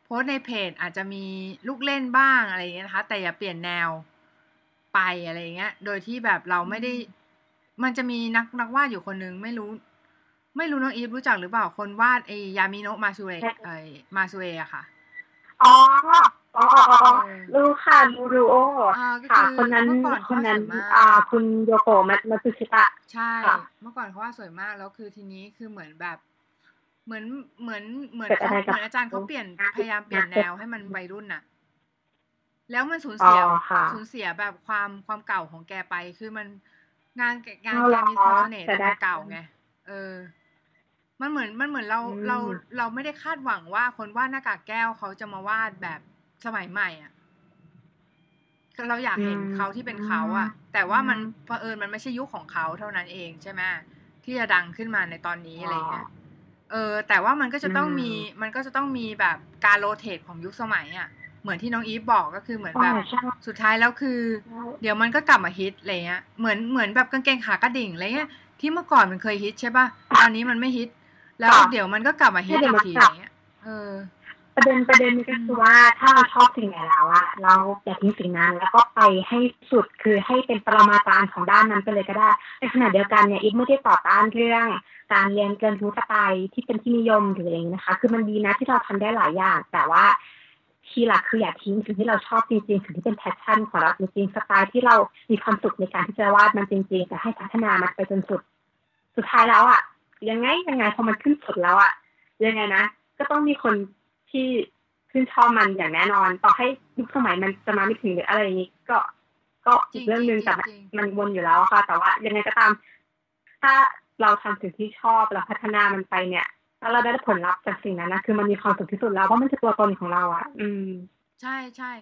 โพสต์ในเพจอาจจะมีลูกเล่นบ้างอะไรอย่างเงี้ยนะคะ แต่อย่าเปลี่ยนแนวไปอะไรอย่างเงี้ย โดยที่แบบเราไม่ได้ มันจะมีนักนักวาดอยู่คนนึงไม่รู้ ไม่รู้น้องอีฟรู้จักหรือเปล่าคนวาดไอยามิโนะมาซูเอะไอมาซูเอะอะค่ะ อ๋ออ๋ออ๋ออ๋อเออรู้ค่ะรู้รู้โอ้อ่าก็ค่ะ คือคนนั้นเมื่อก่อนคนนั้นเขาสวยมาก อ่า คุณโยโกะมัตมัตสึชิตะใช่ ค่ะ เมื่อก่อนเขาว่าสวยมากแล้วคือทีนี้คือเหมือนแบบ เหมือนเหมือนเหมือนเกิดเขาอะไรเหกับมือนอาจารย์เขาเปลี่ยนอ่าพยายามเปลี่ยนแนวให้มันวัยรุ่นน่ะ แล้วมันสูญอ๋อเสียค่ะสูญเสียแบบความความเก่าของแกไป คือมันงานแกงานเอาแกเหรอมีความเสน่ห์แต่ตรงได้เก่าไงเออ มันเหมือนมันเหมือนเราอืมเราเราไม่ได้คาดหวังว่าคนวาดหน้ากากแก้วเขาจะมาวาดแบบสมัยใหม่อะเราอยากเห็นเขาที่เป็นเขาอะแต่ว่ามันเผอิญมันไม่ใช่ยุคของเขาเท่านั้นเองใช่ไหมที่จะดังขึ้นมาในตอนนี้อะไรเงี้ยเออ แต่ว่ามันก็จะต้องมีอืมมันก็จะต้องมีแบบการโรเตทของยุคสมัยอะเหมือนที่น้องอีฟบอกก็คือเหมือนอ๋อแบบใช่สุดท้ายแล้วคือ เดี๋ยวมันก็กลับมาฮิตอะไรเงี้ยเหมือนเหมือนแบบกางเกงขากระดิ่งอะไรเงี้ยที่เมื่อก่อนมันเคยฮิตใช่ป่ะตอนนี้มันไม่ฮิต แล้วค่ะเดี๋ยวมันก็กลับมาฮิตให้เดี๋อียวกมันทีกลับอะไรเงี้ยเออ ประเด็นประเด็นก็คือว่าถ้าเราชอบสิ่งไหนแล้วอะเราอย่าทิ้งสิ่งนั้น แล้วก็ไปให้สุดคือให้เป็นปรมาจารย์ของด้านนั้นไปเลยก็ได้ในขณะเดียวกันเนี่ยอีฟไม่ได้ต่อต้านเรื่อง การเรียนเกินรู้สไตล์ที่เป็นที่นิยมหรืออะไรอย่างนี้นะคะ คือมันดีนะที่เราทำได้หลายอย่าง แต่ว่า key หลักคืออย่าทิ้งสิ่งที่เราชอบจริงๆสิ่งที่เป็น passion ของเราจริงๆสไตล์ที่เรามีความสุขในการที่จะวาดมันจริงๆแต่ให้พัฒนามันไปจนสุด สุดท้ายแล้วอะ ยังไงยังไงพอมันขึ้นสุดแล้วอะยังไงนะ ก็ต้องมีคนที่ชื่นชอบมันอย่างแน่นอน ต่อให้ยุคสมัยมันจะมาไม่ถึงหรืออะไรอย่างนี้ ก็ก็อีกเรื่องหนึ่งจริงๆแต่มันจริงมันวนอยู่แล้วค่ะ แต่ว่ายังไงก็ตาม ถ้าเราทำสิ่งที่ชอบเราพัฒนามันไปเนี่ยแล้วเราได้ผลลัพธ์จากสิ่งนั้นนะคือมันมีความสุขที่สุดแล้วเพราะมันคือตัวตนของเราอะอืม ใช่ใช่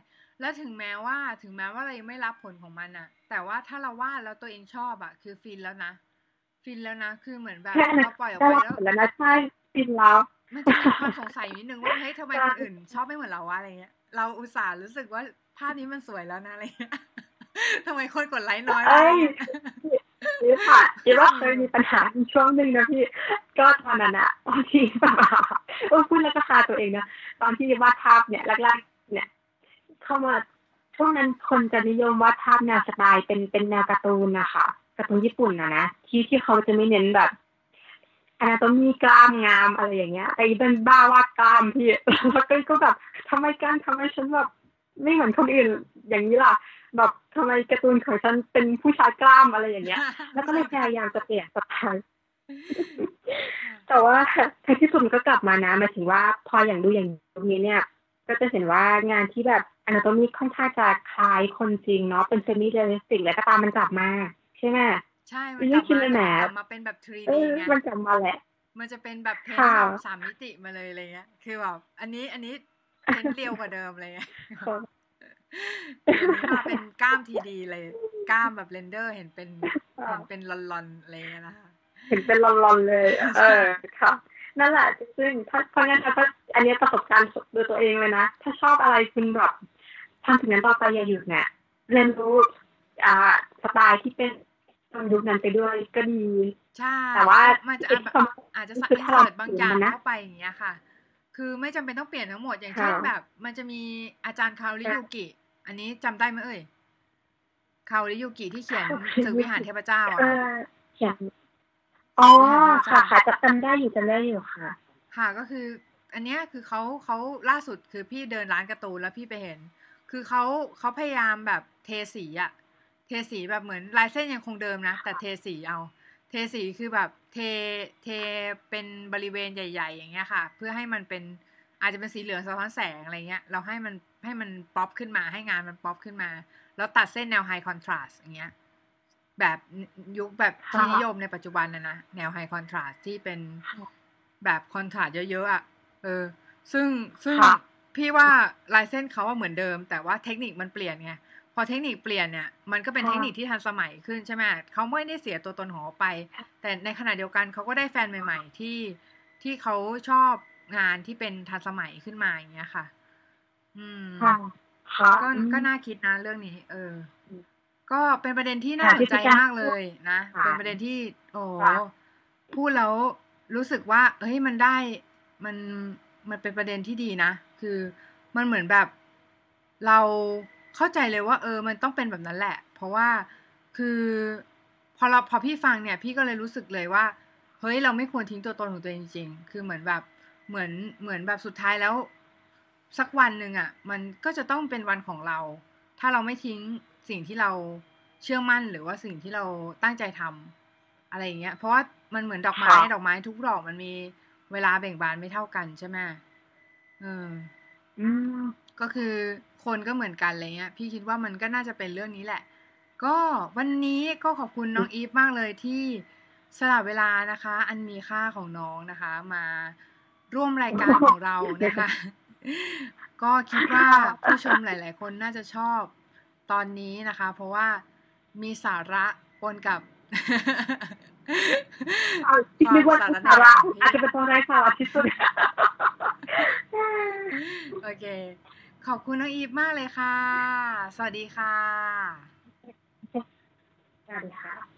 แล้วถึงแม้ว่าถึงแม้ว่าเรายังไม่รับผลของมันอะแต่ว่าถ้าเราวาดแล้วตัวเองชอบอะคือฟินแล้วนะ ฟินแล้วนะ คือเหมือนแบบแค่นั้นเราปล่อยออกได้ไปรับแล้วผลแล้วนะใช่ฟินแล้วมันจะมีความสงสัยนิดนึงว่าเฮ้ยทำไมใช่คนอื่น ชอบไม่เหมือนเราวะอะไรเงี้ยเราอุตส่าห์รู้สึกว่าภาพนี้มันสวยแล้วนะอะไรเงี้ยทำไมคนกดไลค์น้อยวะอะไรเงี้ยนี่ค่ะคิดว่าเคยมีปัญหาในช่วงหนึ่งนะพี่ก็ตอนนั้นอะตอนที่แบบว่าเออพูดแล้วก็คาตัวเองนะตอนที่วาดภาพเนี่ยแรกๆเนี่ย เข้ามาช่วงนั้นคนจะนิยมวาดภาพแนวสไตล์เป็นเป็นแนวการ์ตูนนะคะ การ์ตูนญี่ปุ่นนะนะที่ที่เขาจะไม่เน้นแบบอนาโตมีกล้ามงามอะไรอย่างเงี้ยแต่อีเป็นบ้าวาดกล้ามพี่แล้วก็ก็แบบทำไมกล้ามทำไมฉันแบบไม่เหมือนคนอื่นอย่างนี้ล่ะ แบบทำไมการ์ตูนของฉันเป็นผู้ชายกล้ามอะไรอย่างเงี้ย แล้วก็เลยพยายามจะเปลี่ยนสไตล์แต่ว่าในที่สุดมันก็กลับมานะหมายถึงว่าพออย่างดูอย่างนี้เนี่ย ก็จะเห็นว่างานที่แบบ anatomy ค่อนข้างจะคล้ายคนจริงเนาะเป็น semi-realistic แล้วก็ตามมันกลับมา ใช่ไหมใช่ไม่คิดเลยแหมกลับมาเป็นแบบเอ 3D อไงมันกลับมาแหละมันจะเป็นแบบ paint ค่ะแบบสามมิติมาเลยอะไรเงี้ย คือแบบอันนี้อันนี้ paint real กว่าเดิมเลยค่ะอันนี้มาเป็นกล้าม 3D เลย กล้ามแบบ render เห็นเป็นเห็นเป็นลอนๆอะไรเงี้ยนะคะเห็นเป็นลอนๆเลย เออค่ะนั่นแหละซึ่งถ้าเพราะงั้นถ้าอันนี้ประสบการณ์โดยตัวเองเลยนะ ถ้าชอบอะไรคุณแบบทำถึงนั้นต่อไปอย่าหยุดเนี่ยเรียนรู้อ่าสไตล์ที่เป็น ตอนยุคนั้นไปด้วยก็ดีใช่แต่ว่ามันจะอีกแบบคำอาจจะใส่คืออินถ้าเราเสิร์ตบางอย่างเขียนมันนะเข้าไปอย่างเงี้ยค่ะ คือไม่จำเป็นต้องเปลี่ยนทั้งหมดอย่างเช่นค่ะแบบ มันจะมีอาจารย์คาริยูกิ อันนี้จำได้ไหมเอ่ยคาริยูกิที่เขียนศึกวิหารเทพเจ้าอะเอค่ะอเขียนอ๋อค่ะค่ะค่ะจำได้อยู่จำได้อยู่ค่ะ ค่ะก็คือ อันเนี้ยคือเขาเขาล่าสุดคือพี่เดินร้านการ์ตูนแล้วพี่ไปเห็น คือเขาเขาพยายามแบบเทสีอะเทสีแบบเหมือนลายเส้นยังคงเดิมนะ แต่เทสีเอา เทสีคือแบบเทเทเป็นบริเวณใหญ่ ๆ อย่างเงี้ยค่ะ เพื่อให้มันเป็นอาจจะเป็นสีเหลืองสะท้อนแสงอะไรเงี้ย เราให้มันให้มันป๊อปขึ้นมาให้งานมันป๊อปขึ้นมา แล้วตัดเส้นแนว high contrast อย่างเงี้ยแบบยุคแบบที่ค่ะนิยมในปัจจุบันนะนะแนว high contrast ที่เป็นแบบ contrast เยอะๆอะเออ ซึ่งซึ่งค่ะพี่ว่าลายเส้นเขาว่าเหมือนเดิม แต่ว่าเทคนิคมันเปลี่ยนไง พอเทคนิคเปลี่ยนเนี่ยมันก็เป็นค่ะเทคนิคที่ทันสมัยขึ้นใช่ไหมเขาไม่ได้เสียตัวตนของเขาไป แต่ในขณะเดียวกันเขาก็ได้แฟนใหม่ ๆ ที่ที่เขาชอบงานที่เป็นทันสมัยขึ้นมาอย่างเงี้ยค่ะ อืมค่ะค่ะก็อืมก็น่าคิดนะเรื่องนี้ เอออืมก็เป็นประเด็นที่น่าค่ะสนที่ใจพี่แจ้งมากเลยนะค่ะเป็นประเด็นที่ โอ้ค่ะพูดแล้วรู้สึกว่า เฮ้ยมันได้มันมันเป็นประเด็นที่ดีนะ คือมันเหมือนแบบเรา เข้าใจเลยว่า เออ มันต้องเป็นแบบนั้นแหละ เพราะว่าคือพอเราพอพี่ฟังเนี่ย พี่ก็เลยรู้สึกเลยว่า เฮ้ยเราไม่ควรทิ้งตัวตนของตัวเองจริงๆ คือเหมือนแบบเหมือนเหมือนแบบสุดท้ายแล้ว สักวันหนึ่งอะ มันก็จะต้องเป็นวันของเรา ถ้าเราไม่ทิ้งสิ่งที่เราเชื่อมั่นหรือว่าสิ่งที่เราตั้งใจทำอะไรอย่างเงี้ย เพราะว่ามันเหมือนดอกไม้ค่ะดอกไม้ทุกดอกมันมีเวลาเบ่งบานไม่เท่ากันใช่ไหมเอออืมก็คือ คนก็เหมือนกันอะไรเงี้ย พี่คิดว่ามันก็น่าจะเป็นเรื่องนี้แหละ ก็วันนี้ก็ขอบคุณน้องอีฟมากเลยที่สละเวลานะคะ อันมีค่าของน้องนะคะ มาร่วมรายการของเรานะคะ ก็คิดว่าผู้ชมหลาย ๆ คนน่าจะชอบตอนนี้นะคะ เพราะว่ามีสาระปนกับเอานึกว่าสาระอาจจะเป็นตอนไร้สาระที่สุดโอเค ขอบคุณน้องอีฟมากเลยค่ะ สวัสดีค่ะ สวัสดีค่ะ